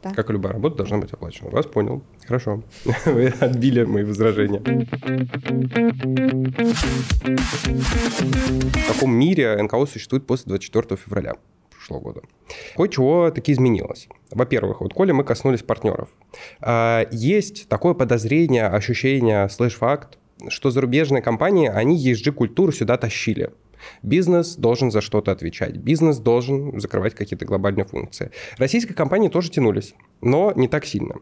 Да. Как и любая работа должна быть оплачена. Вас понял. Хорошо. Вы отбили мои возражения. В каком мире НКО существует после 24 февраля? прошлого года. Кое-чего таки изменилось. Во-первых, вот коли мы коснулись партнеров. А, есть такое подозрение, ощущение, слэш-факт, что зарубежные компании, они ESG-культуру сюда тащили. Бизнес должен за что-то отвечать. Бизнес должен закрывать какие-то глобальные функции. Российские компании тоже тянулись, но не так сильно.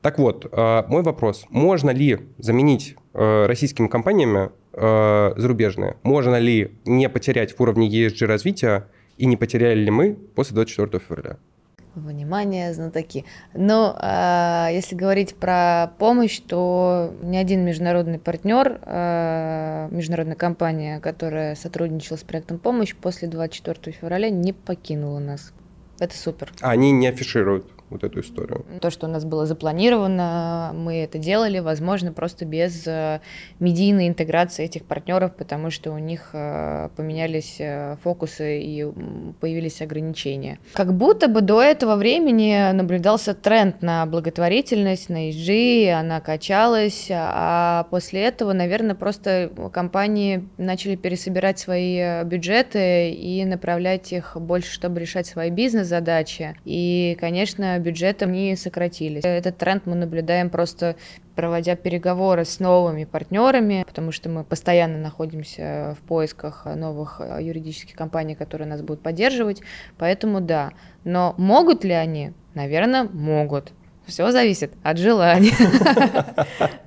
Так вот, э, мой вопрос. Можно ли заменить э, российскими компаниями э, зарубежные? Можно ли не потерять в уровне ESG развития и не потеряли ли мы после 24 февраля? Внимание, знатоки. Но э, если говорить про помощь, то ни один международный партнер, э, международная компания, которая сотрудничала с проектом помощь, после 24 февраля не покинула нас. Это супер. Они не афишируют вот эту историю. То, что у нас было запланировано, мы это делали, возможно, просто без э, медийной интеграции этих партнеров, потому что у них э, поменялись э, фокусы и появились ограничения. Как будто бы до этого времени наблюдался тренд на благотворительность, на ESG, она качалась, а после этого, наверное, просто компании начали пересобирать свои бюджеты и направлять их больше, чтобы решать свои бизнес-задачи. И, конечно, бюджетом не сократились. Этот тренд мы наблюдаем просто проводя переговоры с новыми партнерами, потому что мы постоянно находимся в поисках новых юридических компаний, которые нас будут поддерживать. Поэтому да. Но могут ли они? Наверное, могут. Все зависит от желания.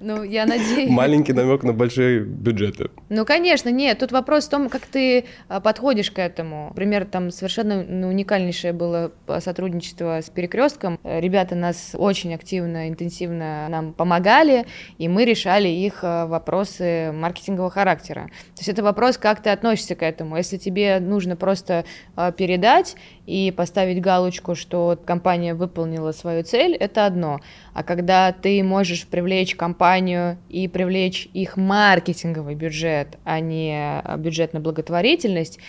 Ну, я надеюсь. Маленький намек на большие бюджеты. Ну, конечно, нет. Тут вопрос в том, как ты а, подходишь к этому. Например, там совершенно ну, уникальнейшее было сотрудничество с перекрестком. Ребята нас очень активно, интенсивно нам помогали, и мы решали их а, вопросы маркетингового характера. То есть это вопрос, как ты относишься к этому. Если тебе нужно просто а, передать и поставить галочку, что компания выполнила свою цель, это одно. А когда ты можешь привлечь компанию и привлечь их маркетинговый бюджет, а не бюджет на благотворительность,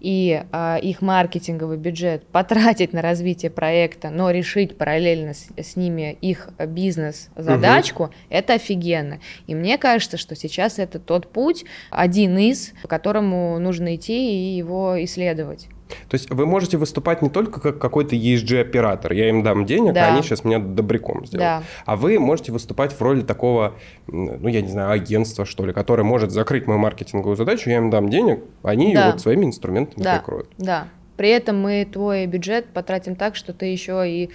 и э, их маркетинговый бюджет потратить на развитие проекта, но решить параллельно с, с ними их бизнес-задачку, угу. это офигенно. И мне кажется, что сейчас это тот путь, один из, по которому нужно идти и его исследовать. То есть вы можете выступать не только как какой-то ESG-оператор, я им дам денег, да. а они сейчас меня добряком сделают. Да. А вы можете выступать в роли такого, ну, я не знаю, агентства, что ли, которое может закрыть мою маркетинговую задачу, я им дам денег, они да. ее вот своими инструментами да. прикроют. Да, при этом мы твой бюджет потратим так, что ты еще и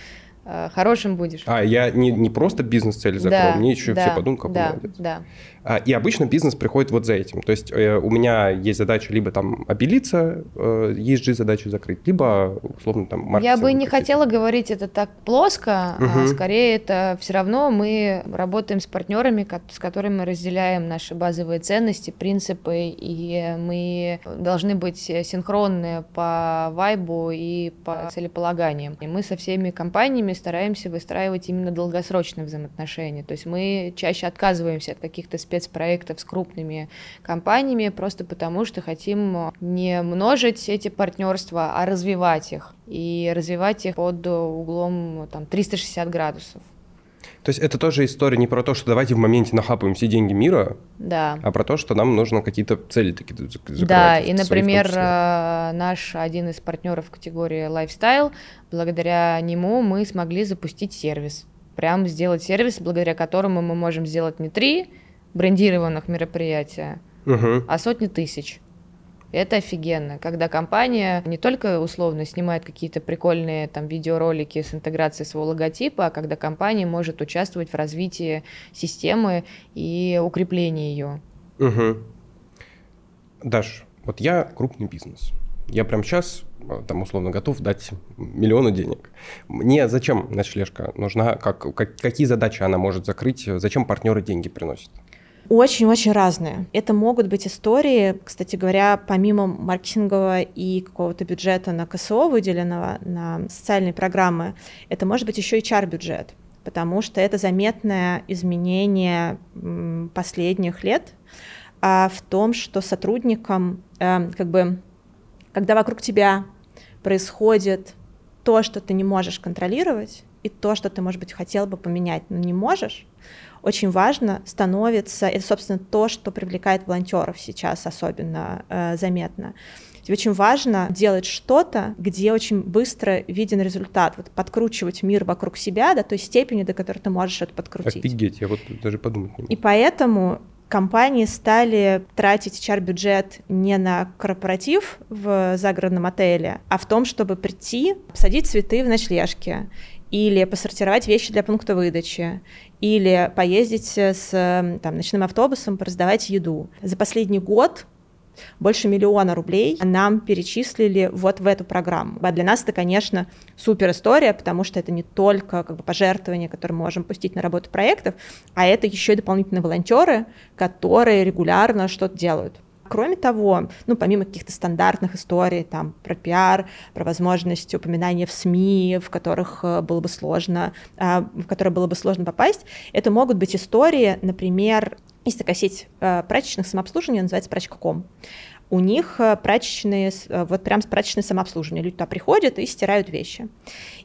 э, хорошим будешь. А, я не, не просто бизнес-цель закрою, да, мне еще да, все подумают, как да, молодец. Да, и обычно бизнес приходит вот за этим. То есть э, у меня есть задача либо там обелиться, э, ESG-задачу закрыть, либо, условно, там маркетинг. Я бы не хотела говорить это так плоско, угу. а скорее это все равно мы работаем с партнерами, с которыми мы разделяем наши базовые ценности, принципы, и мы должны быть синхронны по вайбу и по целеполаганиям. И мы со всеми компаниями стараемся выстраивать именно долгосрочные взаимоотношения. То есть мы чаще отказываемся от каких-то специфик спецпроектов с крупными компаниями, просто потому что хотим не множить эти партнерства, а развивать их. И развивать их под углом там, 360 градусов. То есть это тоже история не про то, что давайте в моменте нахапаем все деньги мира, да. а про то, что нам нужно какие-то цели такие закрывать. Да, и, например, э, наш один из партнеров в категории Lifestyle, благодаря нему мы смогли запустить сервис. Прям сделать сервис, благодаря которому мы можем сделать не три брендированных мероприятия, угу. а сотни тысяч. Это офигенно, когда компания не только условно снимает какие-то прикольные там видеоролики с интеграцией своего логотипа, а когда компания может участвовать в развитии системы и укреплении ее. Угу. Даш, вот я крупный бизнес. Я прям сейчас э, там условно готов дать миллионы денег. Мне зачем ночлежка нужна? Как, как, какие задачи она может закрыть? Зачем партнеры деньги приносят? Очень-очень разные. Это могут быть истории, кстати говоря, помимо маркетингового и какого-то бюджета на КСО выделенного, на социальные программы, это может быть еще и HR-бюджет, потому что это заметное изменение последних лет а в том, что сотрудникам, э, как бы, когда вокруг тебя происходит то, что ты не можешь контролировать, и то, что ты, может быть, хотел бы поменять, но не можешь, очень важно становится, это, собственно, то, что привлекает волонтеров сейчас особенно э, заметно. Очень важно делать что-то, где очень быстро виден результат, вот подкручивать мир вокруг себя до той степени, до которой ты можешь это подкрутить. Офигеть, я вот даже подумать не могу. И поэтому компании стали тратить HR-бюджет не на корпоратив в загородном отеле, а в том, чтобы прийти, посадить цветы в ночлежке или посортировать вещи для пункта выдачи, или поездить с там, ночным автобусом, пораздавать еду. За последний год больше миллиона рублей нам перечислили вот в эту программу. А для нас это, конечно, супер история, потому что это не только как бы, пожертвования, которые мы можем пустить на работу проектов, а это еще и дополнительные волонтеры, которые регулярно что-то делают. Кроме того, ну, помимо каких-то стандартных историй, там, про пиар, про возможность упоминания в СМИ, в которых э, было бы сложно, а, в которые было бы сложно попасть, это могут быть истории, например, есть такая сеть э, прачечных самообслуживания, называется прачка.ком. У них э, прачечные, вот прям прачечное самообслуживание. Люди туда приходят и стирают вещи.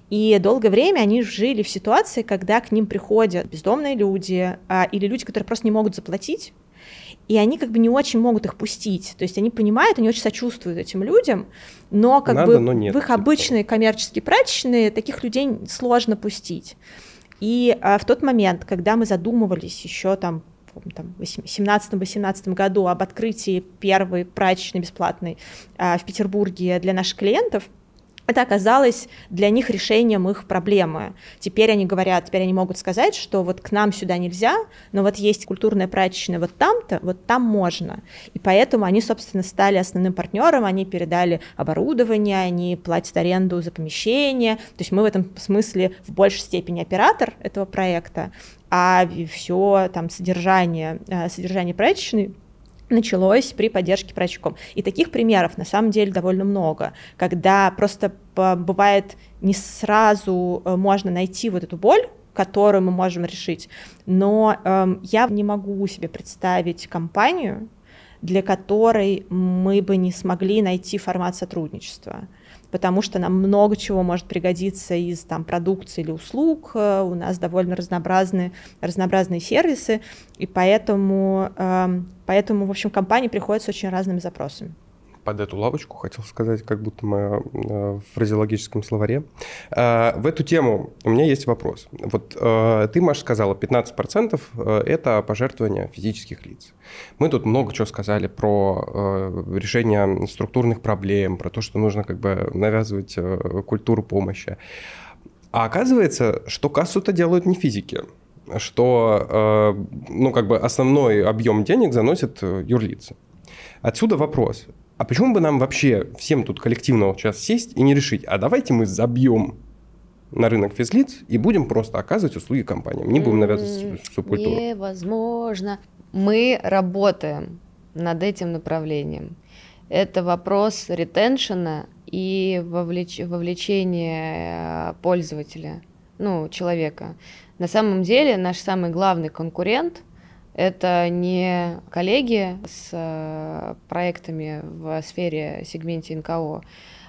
И долгое время они жили в ситуации, когда к ним приходят бездомные люди а, или люди, которые просто не могут заплатить, и они как бы не очень могут их пустить. То есть они понимают, они очень сочувствуют этим людям, но как Надо, бы но нет, в их типа. обычные коммерческие прачечные таких людей сложно пустить. И а, в тот момент, когда мы задумывались еще там в 17-18 году об открытии первой прачечной бесплатной а, в Петербурге для наших клиентов, это оказалось для них решением их проблемы. Теперь они говорят, теперь они могут сказать, что вот к нам сюда нельзя, но вот есть культурная прачечная вот там-то, вот там можно. И поэтому они, собственно, стали основным партнером, они передали оборудование, они платят аренду за помещение. То есть мы в этом смысле в большей степени оператор этого проекта, а все там содержание, э, содержание прачечной началось при поддержке прачком. И таких примеров на самом деле довольно много, когда просто бывает не сразу э, можно найти вот эту боль, которую мы можем решить, но эм, я не могу себе представить компанию, для которой мы бы не смогли найти формат сотрудничества потому что нам много чего может пригодиться из там, продукции или услуг, э, у нас довольно разнообразные, разнообразные сервисы, и поэтому, эм, поэтому, в общем, компании приходят с очень разными запросами под эту лавочку, хотел сказать, как будто мы э, в фразеологическом словаре. Э, в эту тему у меня есть вопрос. Вот э, ты, Маша, сказала, 15% это пожертвования физических лиц. Мы тут много чего сказали про решение структурных проблем, про то, что нужно как бы навязывать культуру помощи. А оказывается, что кассу-то делают не физики что ну, как бы основной объем денег заносит юрлицы. Отсюда вопрос а почему бы нам вообще всем тут коллективно сейчас сесть и не решить, а давайте мы забьем на рынок физлиц и будем просто оказывать услуги компаниям. Не будем навязывать субкультуру. Невозможно. Мы работаем над этим направлением. Это вопрос ретеншена и вовлеч... вовлечения пользователя, ну, человека. На самом деле наш самый главный конкурент это не коллеги с э, проектами в сфере сегменте НКО,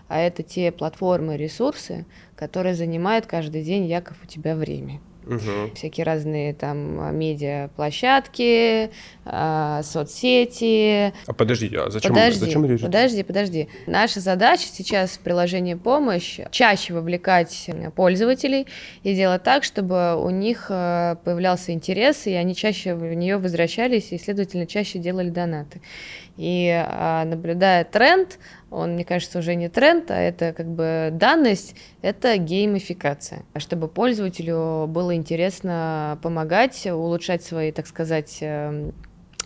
а это те платформы, ресурсы, которые занимают каждый день, Яков, у тебя время. Угу. Всякие разные там медиа-площадки, э, соцсети. А подожди, а зачем, подожди, зачем речь? Подожди, подожди. Наша задача сейчас в приложении «Помощь» чаще вовлекать пользователей и делать так, чтобы у них э, появлялся интерес, и они чаще в нее возвращались, и, следовательно, чаще делали донаты. И а, наблюдая тренд, он, мне кажется, уже не тренд, а это как бы данность, это геймификация. Чтобы пользователю было интересно помогать, улучшать свои, так сказать, эм,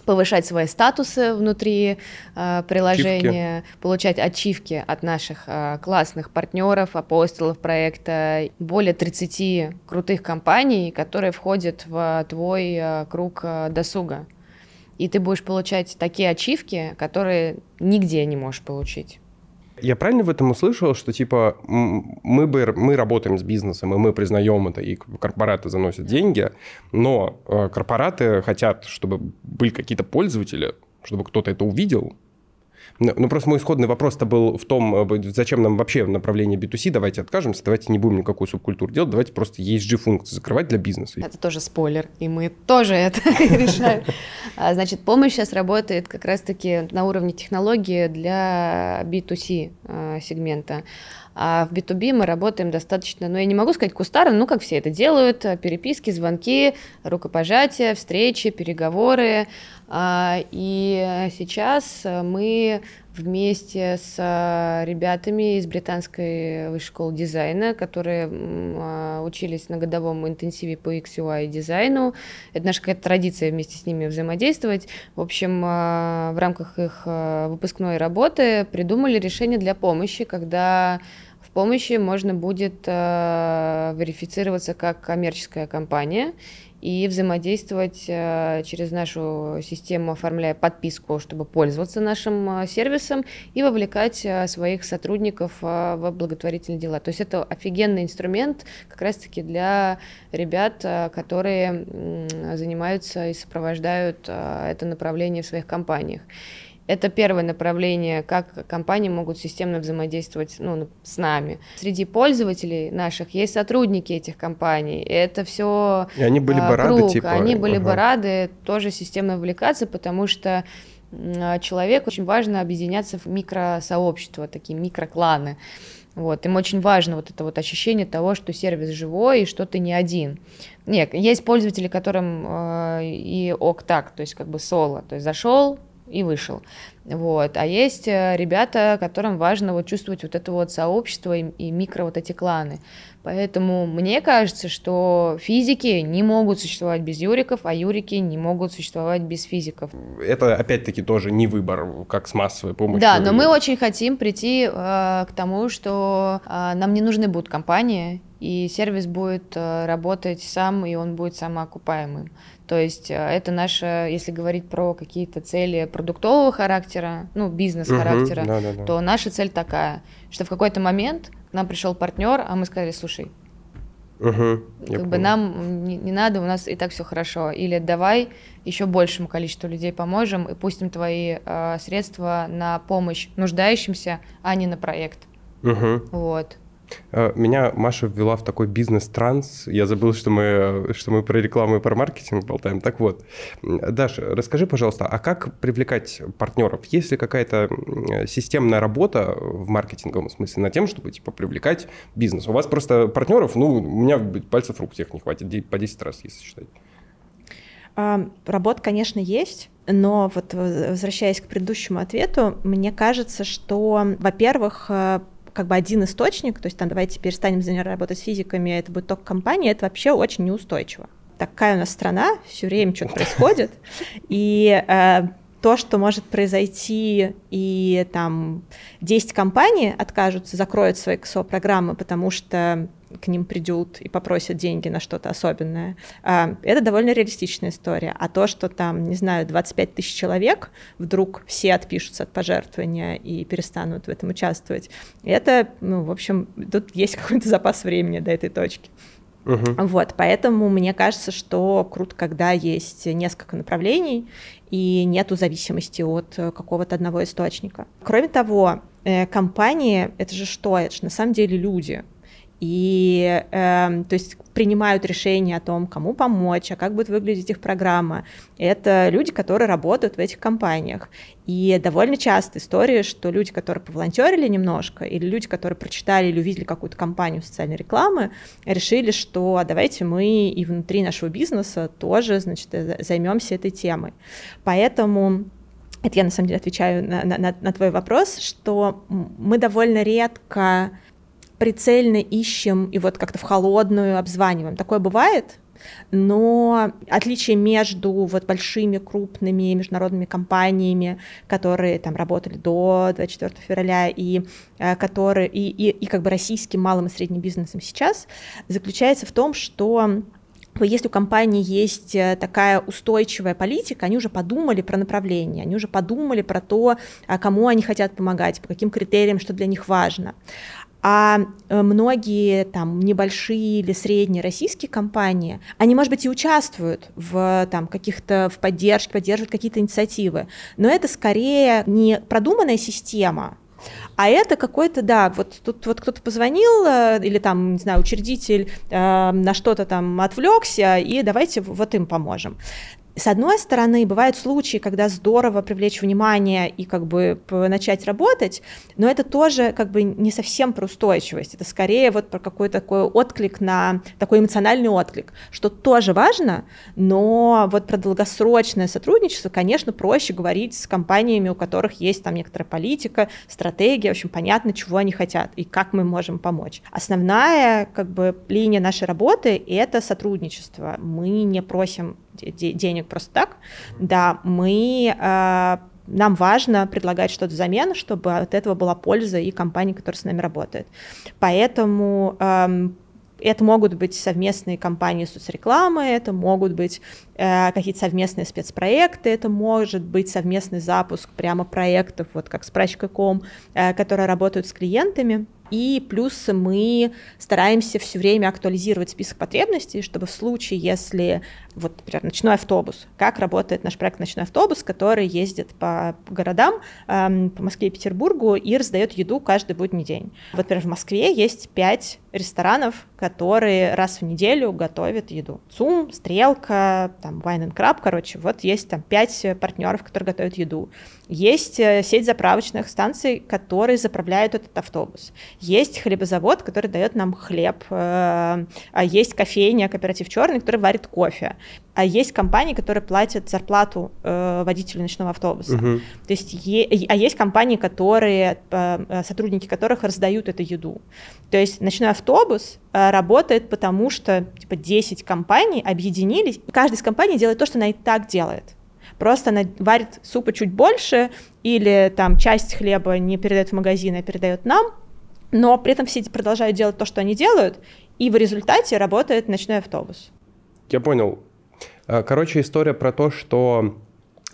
повышать свои статусы внутри э, приложения, ачивки. получать ачивки от наших э, классных партнеров, апостолов проекта, более 30 крутых компаний, которые входят в твой э, круг э, досуга и ты будешь получать такие ачивки, которые нигде не можешь получить. Я правильно в этом услышал, что типа мы, бы, мы работаем с бизнесом, и мы признаем это, и корпораты заносят деньги, но э, корпораты хотят, чтобы были какие-то пользователи, чтобы кто-то это увидел, ну, ну, просто мой исходный вопрос-то был в том, э, зачем нам вообще направление B2C, давайте откажемся, давайте не будем никакую субкультуру делать, давайте просто ESG-функции закрывать для бизнеса. Это тоже спойлер, и мы тоже это решаем. А, значит, помощь сейчас работает как раз-таки на уровне технологии для B2C а, сегмента. А в B2B мы работаем достаточно, ну, я не могу сказать кустарно, ну, как все это делают, э, переписки, звонки, рукопожатия, встречи, переговоры. А, и сейчас мы вместе с э, ребятами из британской высшей школы дизайна, которые а, учились на годовом интенсиве по XUI дизайну. Это наша какая-то традиция вместе с ними взаимодействовать. В общем, а, в рамках их выпускной работы придумали решение для помощи, когда помощи можно будет верифицироваться как коммерческая компания и взаимодействовать э, через нашу систему, оформляя подписку, чтобы пользоваться нашим э, сервисом и вовлекать э, своих сотрудников в благотворительные дела. То есть это офигенный инструмент как раз-таки для ребят, которые занимаются и сопровождают это направление в своих компаниях. Это первое направление, как компании могут системно взаимодействовать ну, с нами. Среди пользователей наших есть сотрудники этих компаний. Это все И они были бы а, круг. рады, типа... Они были ага. бы рады тоже системно вовлекаться, потому что а, человеку очень важно объединяться в микросообщества, такие микрокланы. Вот, им очень важно вот это вот ощущение того, что сервис живой и что ты не один. Нет, есть пользователи, которым э, и ок так, то есть как бы соло, то есть зашел, и вышел. Вот. А есть э, ребята, которым важно вот чувствовать вот это вот сообщество и, и микро вот эти кланы. Поэтому мне кажется, что физики не могут существовать без юриков, а юрики не могут существовать без физиков. Это опять-таки тоже не выбор, как с массовой помощью. Да, но мы очень хотим прийти э, к тому, что э, нам не нужны будут компании, и сервис будет э, работать сам, и он будет самоокупаемым. То есть э, это наша, если говорить про какие-то цели продуктового характера, ну, бизнес-характера, угу, да, да, да. то наша цель такая, что в какой-то момент к нам пришел партнер, а мы сказали, слушай, Угу, как бы нам не, не надо, у нас и так все хорошо. Или давай еще большему количеству людей поможем и пустим твои э, средства на помощь нуждающимся, а не на проект. Угу. Вот. Э, меня Маша ввела в такой бизнес-транс. Я забыл, что мы, что мы про рекламу и про маркетинг болтаем. Так вот, Даша, расскажи, пожалуйста, а как привлекать партнеров? Есть ли какая-то системная работа в маркетинговом смысле над тем, чтобы типа привлекать бизнес? У вас просто партнеров, ну, у меня пальцев рук тех не хватит, по 10 раз, если считать. Работа, конечно, есть. Но вот возвращаясь к предыдущему ответу, мне кажется, что, во-первых, э, как бы один источник, то есть там давайте перестанем работать с физиками, это будет только компания, это вообще очень неустойчиво. Такая у нас страна, все время что-то происходит, и э, то, что может произойти, и там 10 компаний откажутся, закроют свои КСО-программы, потому что к ним придут и попросят деньги на что-то особенное. А, это довольно реалистичная история. А то, что там, не знаю, 25 тысяч человек вдруг все отпишутся от пожертвования и перестанут в этом участвовать, это, ну, в общем, тут есть какой-то запас времени до этой точки. Угу. Вот, поэтому мне кажется, что круто, когда есть несколько направлений и нету зависимости от какого-то одного источника. Кроме того, э, компании — это же что? Это же на самом деле люди и э, то есть принимают решения о том, кому помочь, а как будет выглядеть их программа. Это люди, которые работают в этих компаниях. И довольно часто история, что люди, которые поволонтерили немножко, или люди, которые прочитали или увидели какую-то компанию социальной рекламы, решили, что а давайте мы и внутри нашего бизнеса тоже, значит, э, займемся этой темой. Поэтому это я на самом деле отвечаю на, на, на твой вопрос, что мы довольно редко прицельно ищем и вот как-то в холодную обзваниваем. Такое бывает, но отличие между вот большими крупными международными компаниями, которые там работали до 24 февраля и э, которые и, и, и как бы российским малым и средним бизнесом сейчас, заключается в том, что если у компании есть э, такая устойчивая политика, они уже подумали про направление, они уже подумали про то, а кому они хотят помогать, по каким критериям, что для них важно. А э, многие там небольшие или средние российские компании, они, может быть, и участвуют в там каких-то в поддержке, поддерживают какие-то инициативы, но это скорее не продуманная система, а это какой-то, да, вот тут вот кто-то позвонил, э, или там, не знаю, учредитель э, на что-то там отвлекся, и давайте вот им поможем. С одной стороны, бывают случаи, когда здорово привлечь внимание и как бы начать работать, но это тоже как бы не совсем про устойчивость, это скорее вот про какой-то такой отклик на, такой эмоциональный отклик, что тоже важно, но вот про долгосрочное сотрудничество, конечно, проще говорить с компаниями, у которых есть там некоторая политика, стратегия, в общем, понятно, чего они хотят и как мы можем помочь. Основная как бы линия нашей работы — это сотрудничество. Мы не просим денег просто так, да, мы э, нам важно предлагать что-то взамен, чтобы от этого была польза и компании, которая с нами работает. Поэтому эм, это могут быть совместные кампании соцрекламы, это могут быть э, какие-то совместные спецпроекты, это может быть совместный запуск прямо проектов, вот как с прачкой.ком, э, которые работают с клиентами. И плюс мы стараемся все время актуализировать список потребностей, чтобы в случае, если, вот, например, ночной автобус, как работает наш проект «Ночной автобус», который ездит по городам, эм, по Москве и Петербургу и раздает еду каждый будний день. Вот, например, в Москве есть пять ресторанов, которые раз в неделю готовят еду. ЦУМ, Стрелка, там, Wine and Crab, короче, вот есть там пять партнеров, которые готовят еду. Есть э, сеть заправочных станций, которые заправляют этот автобус. Есть хлебозавод, который дает нам хлеб. Э, а есть кофейня, кооператив черный, который варит кофе. А есть компании, которые платят зарплату э, водителю ночного автобуса. Угу. То есть, е- а есть компании, которые, сотрудники которых раздают эту еду. То есть ночной автобус работает потому, что типа 10 компаний объединились, и каждая из компаний делает то, что она и так делает. Просто она варит супа чуть больше, или там часть хлеба не передает в магазин, а передает нам, но при этом все продолжают делать то, что они делают, и в результате работает ночной автобус. Я понял. Э, короче, история про то, что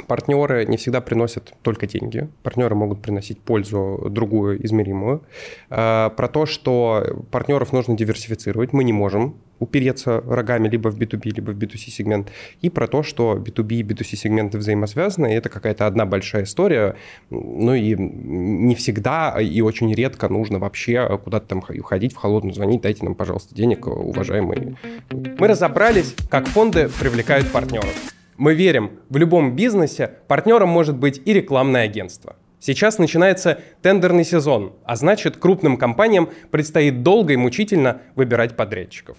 партнеры не всегда приносят только деньги. Партнеры могут приносить пользу другую, измеримую. Э, про то, что партнеров нужно диверсифицировать. Мы не можем упереться рогами либо в B2B, либо в B2C сегмент, и про то, что B2B и B2C сегменты взаимосвязаны, и это какая-то одна большая история, ну и не всегда и очень редко нужно вообще куда-то там ходить в холодную, звонить, дайте нам, пожалуйста, денег, уважаемые. Мы разобрались, как фонды привлекают партнеров. Мы верим, в любом бизнесе партнером может быть и рекламное агентство. Сейчас начинается тендерный сезон, а значит крупным компаниям предстоит долго и мучительно выбирать подрядчиков.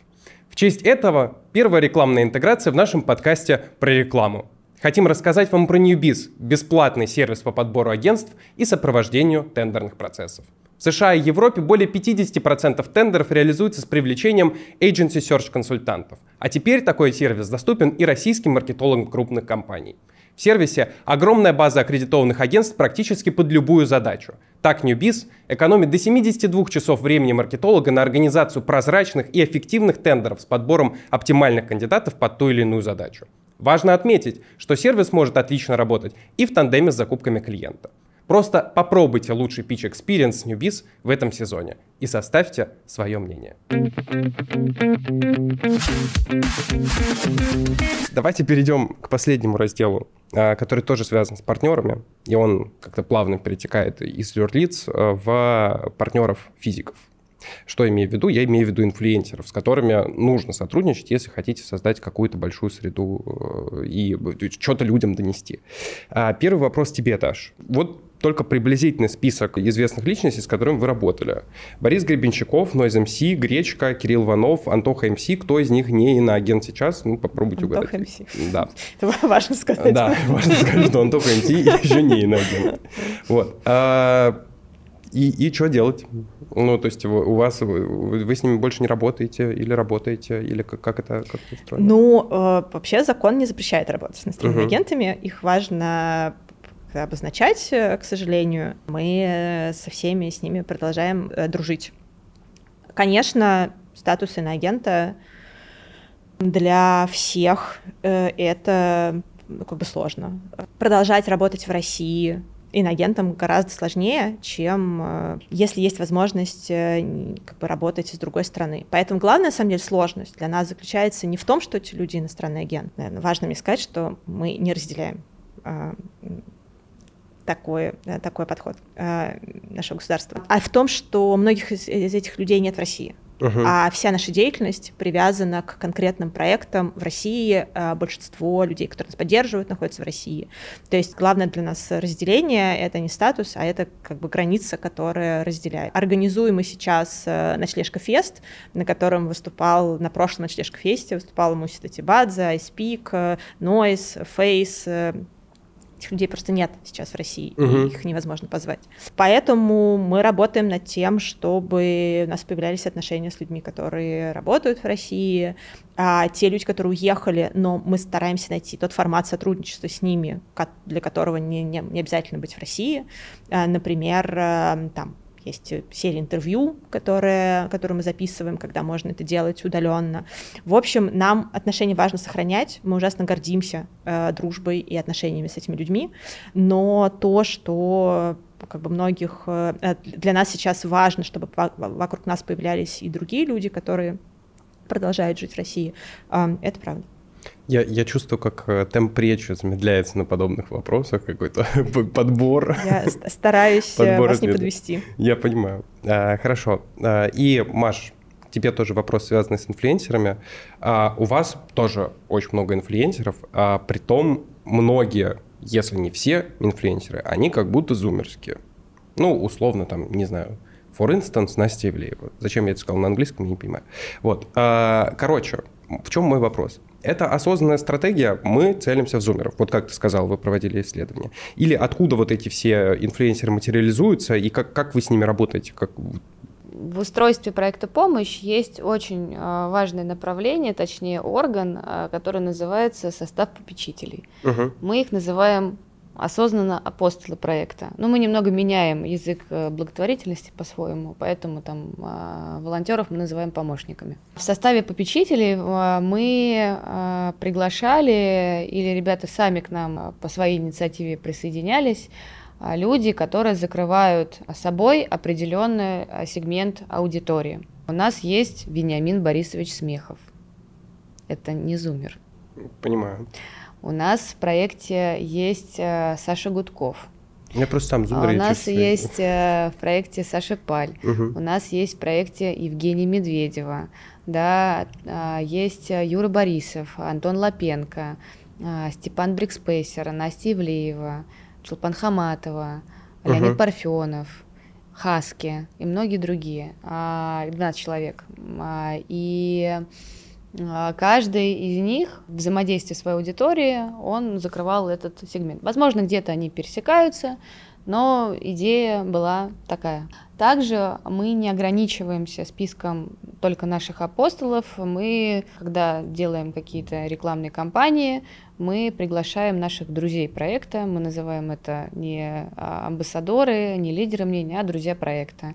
В честь этого первая рекламная интеграция в нашем подкасте про рекламу. Хотим рассказать вам про Newbiz – бесплатный сервис по подбору агентств и сопровождению тендерных процессов. В США и Европе более 50% тендеров реализуется с привлечением agency search консультантов. А теперь такой сервис доступен и российским маркетологам крупных компаний. В сервисе огромная база аккредитованных агентств практически под любую задачу. Так Newbiz экономит до 72 часов времени маркетолога на организацию прозрачных и эффективных тендеров с подбором оптимальных кандидатов под ту или иную задачу. Важно отметить, что сервис может отлично работать и в тандеме с закупками клиента. Просто попробуйте лучший Pitch Experience Newbiz в этом сезоне и составьте свое мнение. Давайте перейдем к последнему разделу, а, который тоже связан с партнерами, и он как-то плавно перетекает из юрлиц а, в партнеров физиков. Что имею в виду? Я имею в виду инфлюенсеров, с которыми нужно сотрудничать, если хотите создать какую-то большую среду э, и что-то людям донести. А, первый вопрос тебе, Даш. Вот только приблизительный список известных личностей, с которыми вы работали. Борис Гребенщиков, Нойз МС, Гречка, Кирилл Ванов, Антоха МС. Кто из них не иноагент сейчас? Ну, попробуйте Антоха угадать. МС. Да. Это важно сказать. Да, важно сказать, что Антоха МС еще не иноагент. Вот. А, и, и что делать? Ну, то есть у вас, вы, вы с ними больше не работаете или работаете, или как, как, это, как это устроено? Ну, э, вообще закон не запрещает работать с иностранными агентами. Их важно обозначать, э, к сожалению. Мы э, со всеми с ними продолжаем э, дружить. Конечно, статус иноагента для всех это ну, как бы сложно. Продолжать работать в России иноагентом гораздо сложнее, чем если есть возможность как бы, работать с другой страны. Поэтому главная, на самом деле, сложность для нас заключается не в том, что эти люди иностранный агент. Наверное, важно мне сказать, что мы не разделяем такой, э, такой подход э, нашего государства, а в том, что многих из, из этих людей нет в России. Uh-huh. А вся наша деятельность привязана к конкретным проектам в России. А большинство людей, которые нас поддерживают, находятся в России. То есть главное для нас разделение — это не статус, а это как бы граница, которая разделяет. Организуем мы сейчас э, ночлежка фест, на котором выступал на прошлом ночлежка фесте, выступал Муси Татибадзе, iSpeak, Noise, Face, Этих людей просто нет сейчас в России, угу. их невозможно позвать. Поэтому мы работаем над тем, чтобы у нас появлялись отношения с людьми, которые работают в России, а те люди, которые уехали, но мы стараемся найти тот формат сотрудничества с ними, для которого не, не, не обязательно быть в России. А, например, э, там есть серия интервью, которые, которые мы записываем, когда можно это делать удаленно. В общем, нам отношения важно сохранять. Мы ужасно гордимся э, дружбой и отношениями с этими людьми. Но то, что как бы многих э, для нас сейчас важно, чтобы вокруг нас появлялись и другие люди, которые продолжают жить в России, э, это правда. Я, я чувствую, как э, темп речи замедляется на подобных вопросах, какой-то подбор. Я стараюсь э, подбор вас ответа. не подвести. Я понимаю. А, хорошо. А, и, Маш, тебе тоже вопрос, связанный с инфлюенсерами. А, у вас тоже очень много инфлюенсеров, а при том многие, если не все инфлюенсеры, они как будто зумерские. Ну, условно, там, не знаю, for instance, Настя Ивлеева. Зачем я это сказал на английском, я не понимаю. Вот. А, короче, в чем мой вопрос? Это осознанная стратегия, мы целимся в зумеров. Вот как ты сказал, вы проводили исследование. Или откуда вот эти все инфлюенсеры материализуются, и как, как вы с ними работаете? Как... В устройстве проекта «Помощь» есть очень а, важное направление, точнее орган, а, который называется состав попечителей. Угу. Мы их называем осознанно апостолы проекта. Но ну, мы немного меняем язык э, благотворительности по-своему, поэтому там а, волонтеров мы называем помощниками. В составе попечителей а, мы а, приглашали, или ребята сами к нам по своей инициативе присоединялись, люди, которые закрывают собой определенный сегмент аудитории. У нас есть Вениамин Борисович Смехов. Это не зумер. Понимаю. У нас в проекте есть э, Саша Гудков. У меня просто сам. А у нас есть э, в проекте Саша Паль. Угу. У нас есть в проекте Евгения Медведева. Да, а, есть Юра Борисов, Антон Лапенко, а, Степан Брикспейсер, Настя Ивлеева, Чулпан Хаматова, Леонид Мгм. Парфенов, Хаски и многие другие. А, 12 человек. И каждый из них в взаимодействии своей аудиторией, он закрывал этот сегмент. Возможно, где-то они пересекаются, но идея была такая. Также мы не ограничиваемся списком только наших апостолов. Мы, когда делаем какие-то рекламные кампании, мы приглашаем наших друзей проекта. Мы называем это не а, амбассадоры, не лидеры мнения, а друзья проекта.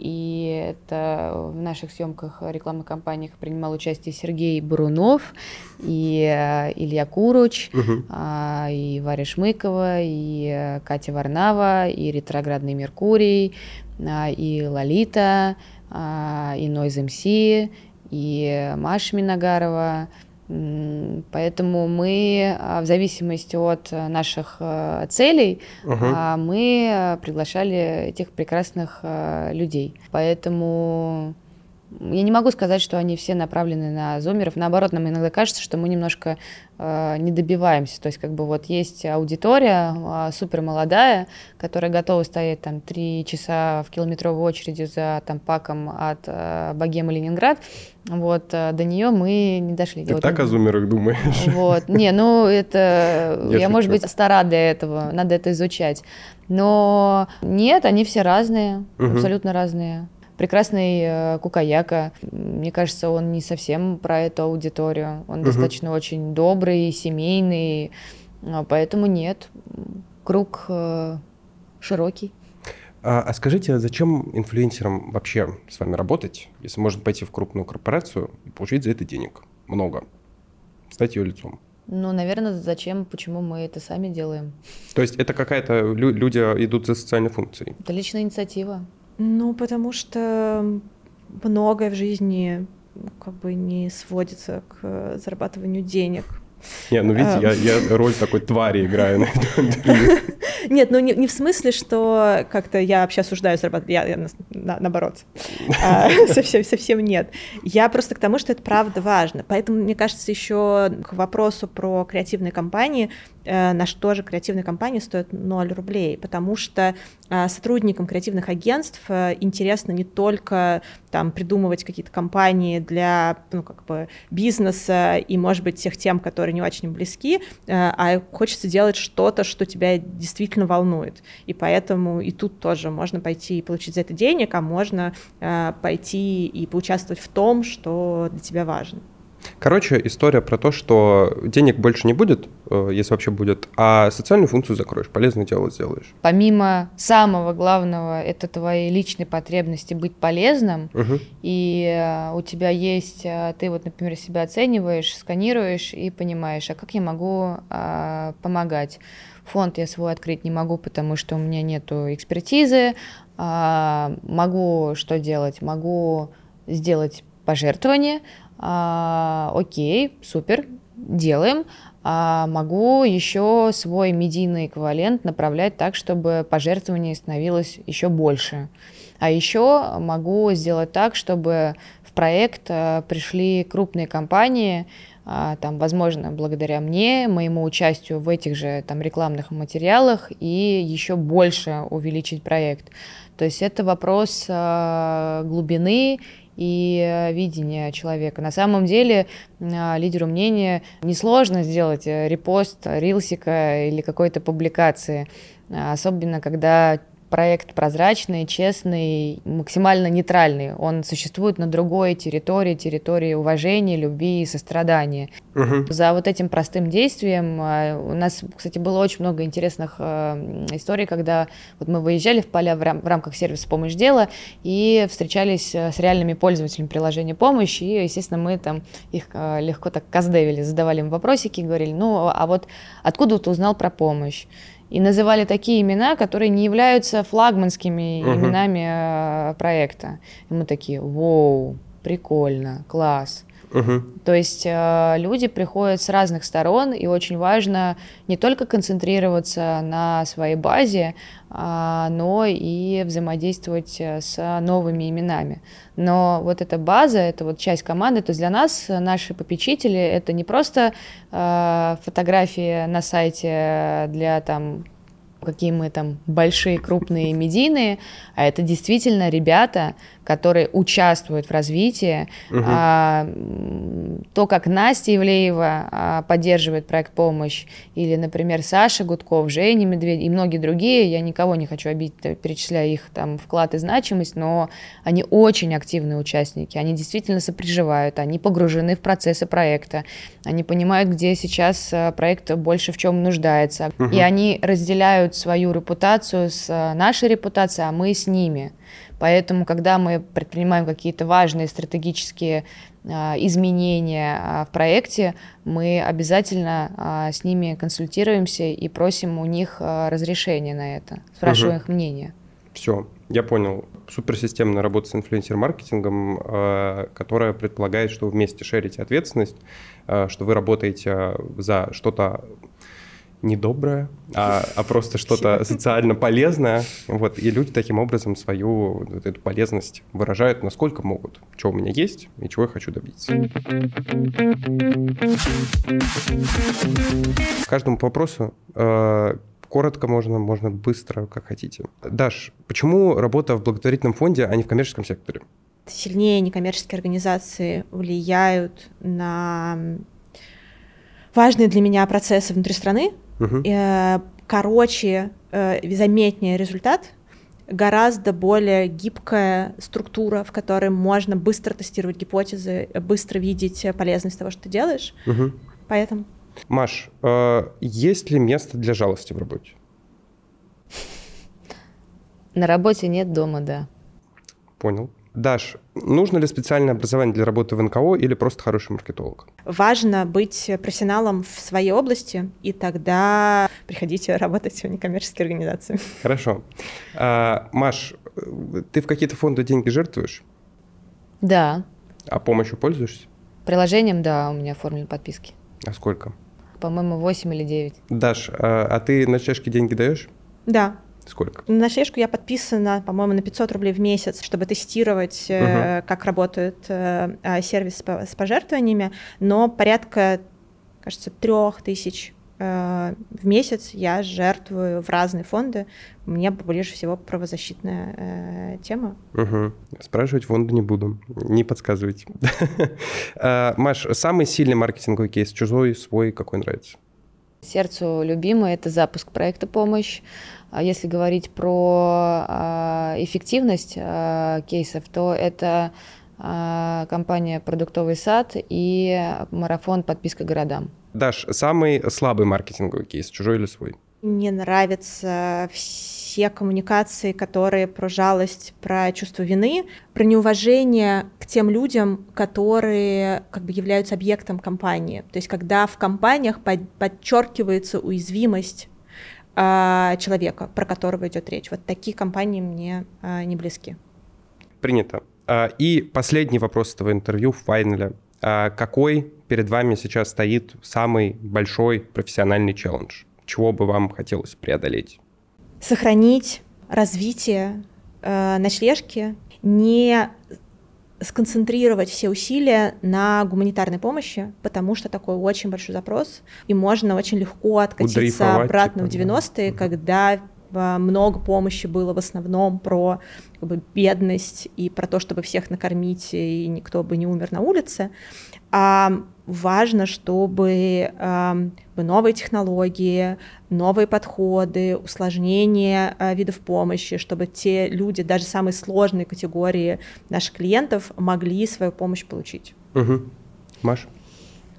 И это в наших съемках рекламных кампаниях принимал участие Сергей Бурунов, и э, Илья Куруч, а, и Варя Шмыкова, и э, Катя Варнава, и Ретроградный Меркурий, а, и Лолита, а, и Noise MC, и Маша Миногарова. Поэтому мы, а, в зависимости от э, наших э, целей, а, мы э, приглашали этих прекрасных людей. Поэтому я не могу сказать, что они все направлены на зумеров. Наоборот, нам иногда кажется, что мы немножко э, не добиваемся. То есть, как бы вот есть аудитория э, супер молодая, которая готова стоять там три часа в километровой очереди за там паком от э, Богемы Ленинград. Вот э, до нее мы не дошли. Ты Вот так о зумерах думаешь? вот. Не, ну это... Я Я, может быть, стара для этого, надо это изучать. Но нет, они все разные, абсолютно разные. Прекрасный э, Кукаяка, мне кажется, он не совсем про эту аудиторию. Он Мгм. достаточно очень добрый, семейный, а, поэтому нет. Круг э, широкий. А, а скажите, зачем инфлюенсерам вообще с вами работать, если можно пойти в крупную корпорацию и получить за это денег? Много. Стать ее лицом. Ну, наверное, зачем, почему мы это сами делаем? То есть это какая-то... лю- люди идут за социальной функцией. Это личная инициатива. Ну, потому что многое в жизни ну, как бы не сводится к зарабатыванию денег. Не, ну видите, я, я роль такой твари играю на этом интервью. Нет, ну не, не в смысле, что как-то я вообще осуждаю зарабатывать, я, я на- на- наоборот, А, совсем, совсем нет. Я просто к тому, что это правда важно. Поэтому, мне кажется, еще к вопросу про креативные компании, на что же креативные компании стоят 0 рублей, потому что э, сотрудникам креативных агентств э, интересно не только там придумывать какие-то компании для, ну, как бы бизнеса и, может быть, тех тем, которые не очень близки, э, а хочется делать что-то, что тебя действительно волнует. И поэтому и тут тоже можно пойти и получить за это денег, а можно э, пойти и поучаствовать в том, что для тебя важно. Короче, история про то, что денег больше не будет, э, если вообще будет, а социальную функцию закроешь, полезное дело сделаешь. Помимо самого главного, это твои личные потребности быть полезным, Мгм. и э, у тебя есть, э, ты вот, например, себя оцениваешь, сканируешь и понимаешь, а как я могу а, помогать. Фонд я свой открыть не могу, потому что у меня нету экспертизы. А, могу что делать? Могу сделать пожертвование. А, окей, супер, делаем. А могу еще свой медийный эквивалент направлять так, чтобы пожертвований становилось еще больше. А еще могу сделать так, чтобы в проект э, пришли крупные компании, а, там, возможно, благодаря мне, моему участию в этих же там рекламных материалах и еще больше увеличить проект. То есть это вопрос э, глубины и э, видения человека. На самом деле э, лидеру мнения несложно сделать э, репост рилсика или какой-то публикации, А, особенно когда проект прозрачный, честный, максимально нейтральный. Он существует на другой территории, территории уважения, любви и сострадания. Мгм. За вот этим простым действием э, у нас, кстати, было очень много интересных э, историй, когда вот мы выезжали в поля в, рам- в рамках сервиса «Помощь дела» и встречались э, с реальными пользователями приложения «Помощь», и, естественно, мы там их э, легко так каздевили, задавали им вопросики, говорили, ну, а вот откуда ты узнал про помощь? И называли такие имена, которые не являются флагманскими Мгм. именами э, проекта. И мы такие, воу, прикольно, класс. Угу. То есть э, люди приходят с разных сторон, и очень важно не только концентрироваться на своей базе, э, но и взаимодействовать э, с новыми именами. Но вот эта база, это вот часть команды, то есть для нас наши попечители это не просто э, фотографии на сайте для там какие мы там большие, крупные, медийные, а это действительно ребята, которые участвуют в развитии. Угу. А, то, как Настя Ивлеева а, поддерживает проект «Помощь», или, например, Саша Гудков, Женя Медведь и многие другие, я никого не хочу обидеть, перечисляя их там вклад и значимость, но они очень активные участники, они действительно сопереживают, они погружены в процессы проекта, они понимают, где сейчас а, проект больше в чем нуждается, угу. и они разделяют свою репутацию с а, нашей репутацией, а мы с ними. Поэтому, когда мы предпринимаем какие-то важные стратегические а, изменения а, в проекте, мы обязательно с ними консультируемся и просим у них разрешения на это, спрашиваем угу. их мнение. Все, я понял. Суперсистемная работа с инфлюенсер-маркетингом, которая предполагает, что вы вместе шерите ответственность, что вы работаете за что-то недоброе, а, а просто что-то социально полезное. Вот, и люди таким образом свою вот эту полезность выражают, насколько могут, что у меня есть и чего я хочу добиться. Каждому вопросу э, коротко можно, можно быстро, как хотите. Даш, почему работа в благотворительном фонде, а не в коммерческом секторе? Сильнее некоммерческие организации влияют на важные для меня процессы внутри страны, угу. короче, э, заметнее результат, гораздо более гибкая структура, в которой можно быстро тестировать гипотезы, быстро видеть полезность того, что ты делаешь. Угу. Поэтому. Маш, э, есть ли место для жалости в работе? На работе нет, дома да. Понял. Даш, нужно ли специальное образование для работы в НКО или просто хороший маркетолог? Важно быть профессионалом в своей области, и тогда приходите работать в некоммерческие организации. Хорошо. А, Маш, ты в какие-то фонды деньги жертвуешь? Да. А помощью пользуешься? Приложением, да, у меня оформлены подписки. А сколько? По-моему, 8 или 9. Даш, а, а ты на чашке деньги даешь? Да. Сколько? На ночлежку я подписана, по-моему, на 500 рублей в месяц, чтобы тестировать, угу. как работает э, а, сервис с пожертвованиями, но порядка, кажется, трех тысяч э, в месяц я жертвую в разные фонды. Мне ближе всего правозащитная э, тема. Угу. Спрашивать фонды не буду, не подсказывайте. Маш, самый сильный маркетинговый кейс, чужой, свой, какой нравится? Сердцу любимый – это запуск проекта «Помощь». А если говорить про а, эффективность а, кейсов, то это компания «Продуктовый сад» и марафон «Подписка городам». Даш, самый слабый маркетинговый кейс, чужой или свой? Мне нравятся все коммуникации, которые про жалость, про чувство вины, про неуважение к тем людям, которые как бы являются объектом компании. То есть когда в компаниях подчеркивается уязвимость а, человека, про которого идет речь. Вот такие компании мне а, не близки. Принято. А, и последний вопрос этого интервью в файнале. Какой перед вами сейчас стоит самый большой профессиональный челлендж? Чего бы вам хотелось преодолеть? Сохранить развитие э, ночлежки, не сконцентрировать все усилия на гуманитарной помощи, потому что такой очень большой запрос, и можно очень легко откатиться обратно типа, в 90-е, да. когда а, много помощи было в основном про как бы, бедность и про то, чтобы всех накормить, и никто бы не умер на улице. А важно, чтобы э, новые технологии, новые подходы, усложнение э, видов помощи, чтобы те люди, даже самые сложные категории наших клиентов, могли свою помощь получить. Угу. Маш?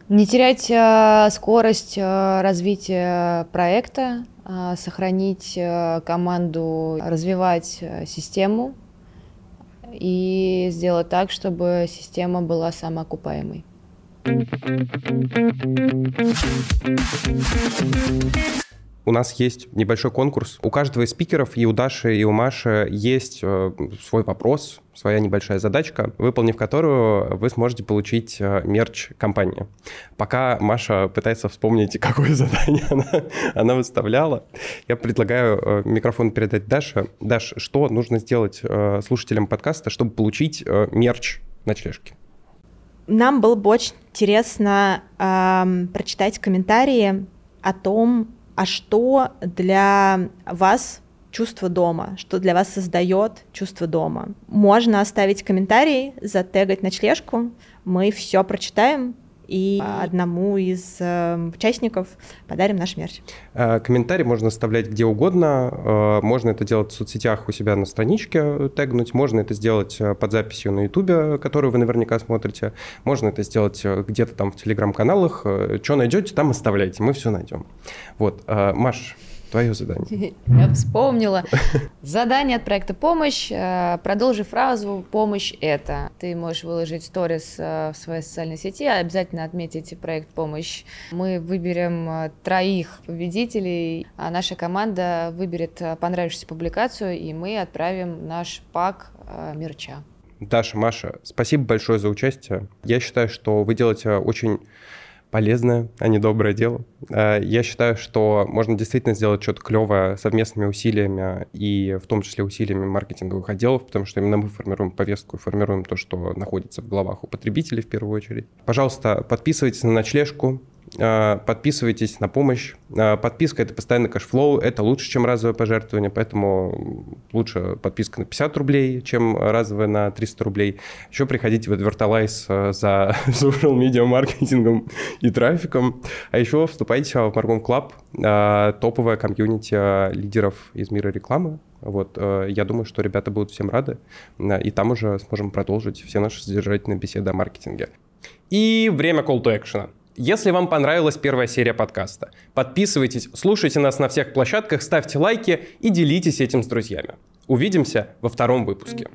Не терять э, скорость э, развития проекта, э, сохранить э, команду, развивать э, систему и сделать так, чтобы система была самоокупаемой. У нас есть небольшой конкурс. У каждого из спикеров, и у Даши, и у Маши, есть э, свой вопрос, своя небольшая задачка, выполнив которую вы сможете получить э, мерч компании. Пока Маша пытается вспомнить, какое задание она, она выставляла, я предлагаю э, микрофон передать Даше. Даш, что нужно сделать слушателям подкаста, чтобы получить мерч на ночлежки? Нам было бы очень интересно э, прочитать комментарии о том, а что для вас чувство дома, что для вас создает чувство дома. Можно оставить комментарий, затегать ночлежку, мы все прочитаем, и одному из э, участников подарим наш мерч. Э, комментарий можно оставлять где угодно. Э, можно это делать в соцсетях у себя на страничке, э, тегнуть. Можно это сделать под записью на Ютубе, которую вы наверняка смотрите. Можно это сделать где-то там в телеграм-каналах. Что найдете, там оставляйте. Мы все найдем. Вот. Маш, Твое задание. Я вспомнила. Задание от проекта «Помощь». Э, продолжи фразу «Помощь – это». Ты можешь выложить сторис э, в своей социальной сети, обязательно отметить проект «Помощь». Мы выберем э, троих победителей, а наша команда выберет понравившуюся публикацию, и мы отправим наш пак мерча. Даша, Маша, спасибо большое за участие. Я считаю, что вы делаете очень полезное, а не доброе дело. Э, я считаю, что можно действительно сделать что-то клевое совместными усилиями и в том числе усилиями маркетинговых отделов, потому что именно мы формируем повестку формируем то, что находится в головах у потребителей в первую очередь. Пожалуйста, подписывайтесь на ночлежку, подписывайтесь на помощь. А, подписка — это постоянный cash flow, это лучше, чем разовое пожертвование, поэтому лучше подписка на 50 рублей, чем разовая на 300 рублей. Еще приходите в Advertalize а, за social media маркетингом и трафиком. А еще вступайте в Margon Club, топовая комьюнити лидеров из мира рекламы. Вот, я думаю, что ребята будут всем рады, и там уже сможем продолжить все наши содержательные беседы о маркетинге. И время call to action. Если вам понравилась первая серия подкаста, подписывайтесь, слушайте нас на всех площадках, ставьте лайки и делитесь этим с друзьями. Увидимся во втором выпуске.